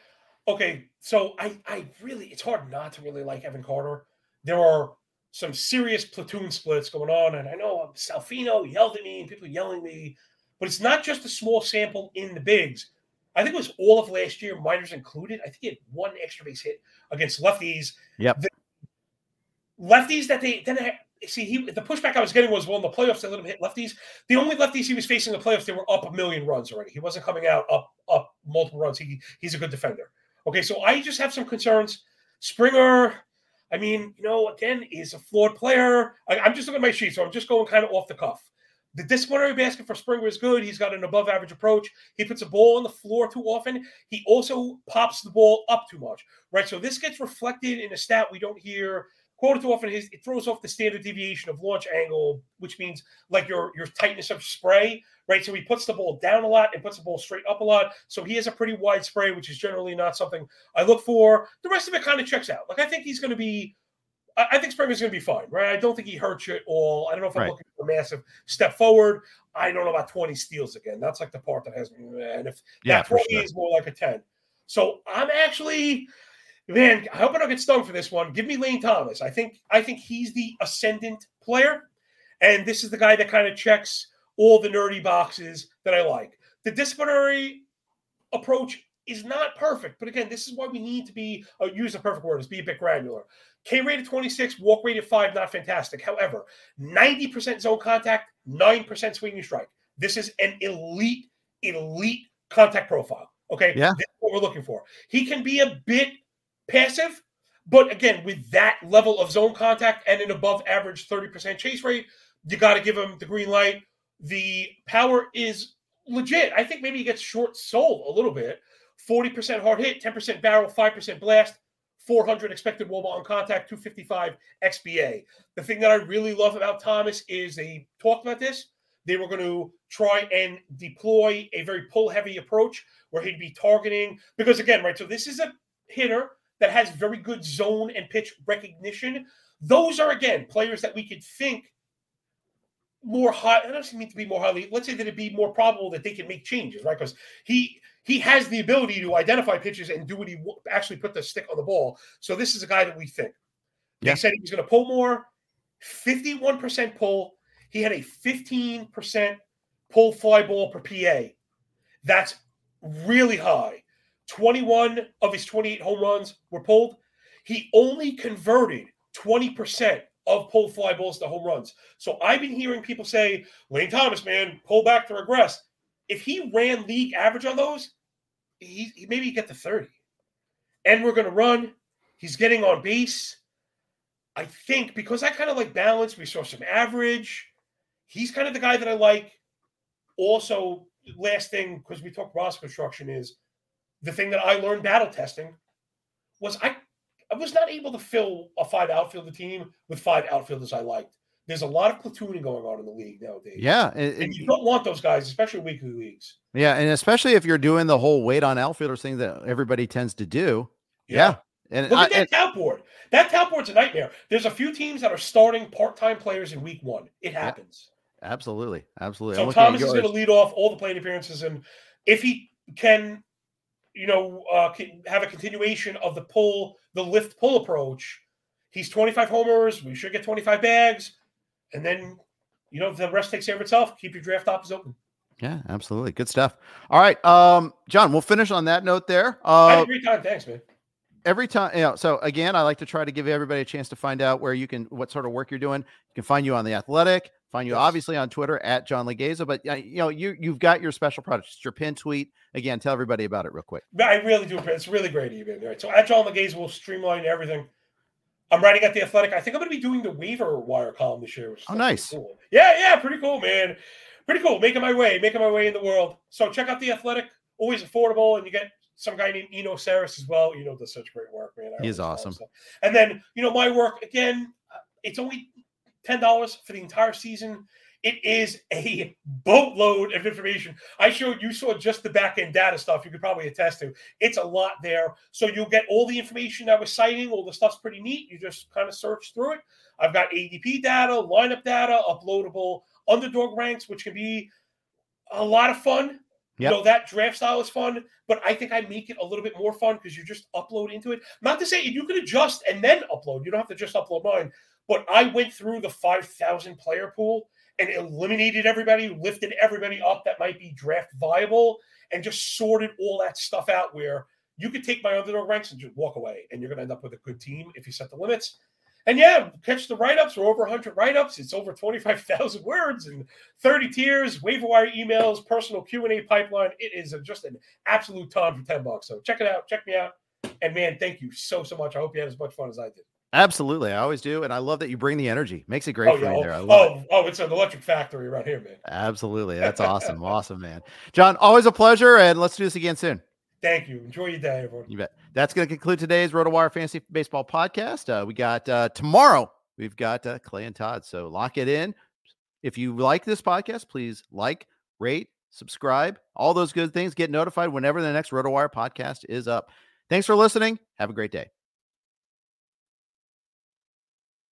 Okay, so I, I really, it's hard not to really like Evan Carter. There are some serious platoon splits going on, and I know Salfino yelled at me, and people yelling at me but it's not just a small sample in the bigs. I think it was all of last year, minors included. I think he had one extra base hit against lefties. Yep. The lefties that they then see he the pushback I was getting was well in the playoffs they let him hit lefties. The only lefties he was facing in the playoffs they were up a million runs already. He wasn't coming out up up multiple runs. He he's a good defender. Okay, so I just have some concerns. Springer, I mean, you know, again, is a flawed player. I, am just looking at my sheet, so I'm just going kind of off the cuff. The disciplinary basket for Springer is good. He's got an above average approach. He puts a ball on the floor too often. He also pops the ball up too much, right? So this gets reflected in a stat we don't hear quoted too often. His, it throws off the standard deviation of launch angle, which means like your your tightness of spray, right? So he puts the ball down a lot and puts the ball straight up a lot. So he has a pretty wide spray, which is generally not something I look for. The rest of it kind of checks out. Like I think he's going to be I think Springer's going to be fine, right? I don't think he hurts you at all. I don't know if I'm right. looking for a massive step forward. I don't know about 20 steals again. That's like the part that has me. And if yeah, that 20 sure. is more like a 10. So I'm actually, man, I hope I don't get stung for this one. Give me Lane Thomas. I think I think he's the ascendant player. And this is the guy that kind of checks all the nerdy boxes that I like. The disciplinary approach is not perfect, but again, this is why we need to be uh, use the perfect word is be a bit granular. K rate of 26, walk rate of 5, not fantastic. However, 90% zone contact, 9% swinging strike. This is an elite, elite contact profile. Okay. Yeah. That's what we're looking for. He can be a bit passive, but again, with that level of zone contact and an above average 30% chase rate, you got to give him the green light. The power is legit. I think maybe he gets short sold a little bit. 40% hard hit, 10% barrel, 5% blast. 400 expected wOBA on contact, 255 XBA. The thing that I really love about Thomas is they talked about this. They were going to try and deploy a very pull heavy approach where he'd be targeting, because again, right, so this is a hitter that has very good zone and pitch recognition. Those are, again, players that we could think more high. I don't mean to be more highly. Let's say that it'd be more probable that they can make changes, right? Because he he has the ability to identify pitches and do what he w- actually put the stick on the ball. So this is a guy that we think. They yeah. said he was going to pull more, 51% pull. He had a 15% pull fly ball per PA. That's really high. 21 of his 28 home runs were pulled. He only converted 20% of pulled fly balls to home runs. So I've been hearing people say, Lane Thomas, man, pull back to regress if he ran league average on those, he, he maybe get to 30. And we're to run. He's getting on base. I think because I kind of like balance, we saw some average. He's kind of the guy that I like. Also, last thing, because we talk roster construction, is the thing that I learned battle testing was I I was not able to fill a five outfielder team with five outfielders I liked There's a lot of platooning going on in the league nowadays. Yeah, and, and you don't want those guys, especially weekly leagues. Yeah, and especially if you're doing the whole weight on outfielders thing that everybody tends to do. Yeah, yeah. and look at I, that tout board. That tout board's a nightmare. There's a few teams that are starting part-time players in week one. It happens. Yeah, absolutely, absolutely. So Thomas is going to lead off all the plate appearances, and if he can, you know, uh, have a continuation of the pull, the lift pull approach. He's 25 homers. We should get 25 bags and then you know the rest takes care of itself. Keep your draft options open. Yeah, absolutely. Good stuff. All right, um, John, we'll finish on that note there. Uh, I had a great time. Thanks, man. Every time, you know, so again, I like to try to give everybody a chance to find out where you can, what sort of work you're doing. You can find you on the Athletic, find you yes. obviously on Twitter at John Laghezza, but uh, you know, you you've got your special product, it's your pin tweet. Again, tell everybody about it real quick. I really do. It's really great, even. Right. So at John Laghezza, we'll streamline everything. I'm writing at the Athletic. I think I'm going to be doing the waiver wire column this year. Which oh, nice. Cool. Yeah, yeah, pretty cool, man. Pretty cool. Making my way, making my way in the world. So check out the Athletic. Always affordable, and you get some guy named Eno Sarris as well. You know, does such great work, man. I he is awesome. And then you know my work again. It's only ten dollars for the entire season. It is a boatload of information. I showed you saw just the back end data stuff. You could probably attest to. It's a lot there. So you'll get all the information I was citing. All the stuff's pretty neat. You just kind of search through it. I've got ADP data, lineup data, uploadable underdog ranks, which can be a lot of fun. Yep. You know, that draft style is fun, but I think I make it a little bit more fun because you just upload into it. Not to say you can adjust and then upload. You don't have to just upload mine. But I went through the 5,000 player pool and eliminated everybody, lifted everybody up that might be draft viable, and just sorted all that stuff out where you could take my underdog ranks and just walk away, and you're going to end up with a good team if you set the limits. And yeah, catch the write ups. We're over 100 write ups. It's over 25,000 words and 30 tiers, waiver wire emails, personal Q and A pipeline. It is just an absolute ton for 10 bucks. So check it out. Check me out. And man, thank you so so much. I hope you had as much fun as I did. Absolutely, I always do, and I love that you bring the energy. Makes it great oh, for yeah. me there. oh, it. oh, it's an electric factory right here, man. Absolutely, that's awesome, awesome, man. John, always a pleasure, and let's do this again soon. Thank you. Enjoy your day, everyone. You bet. That's going to conclude today's RotoWire Fantasy Baseball podcast. Uh, we got uh, tomorrow. We've got uh, Clay and Todd, so lock it in. If you like this podcast, please like, rate, subscribe, all those good things. Get notified whenever the next RotoWire podcast is up. Thanks for listening. Have a great day.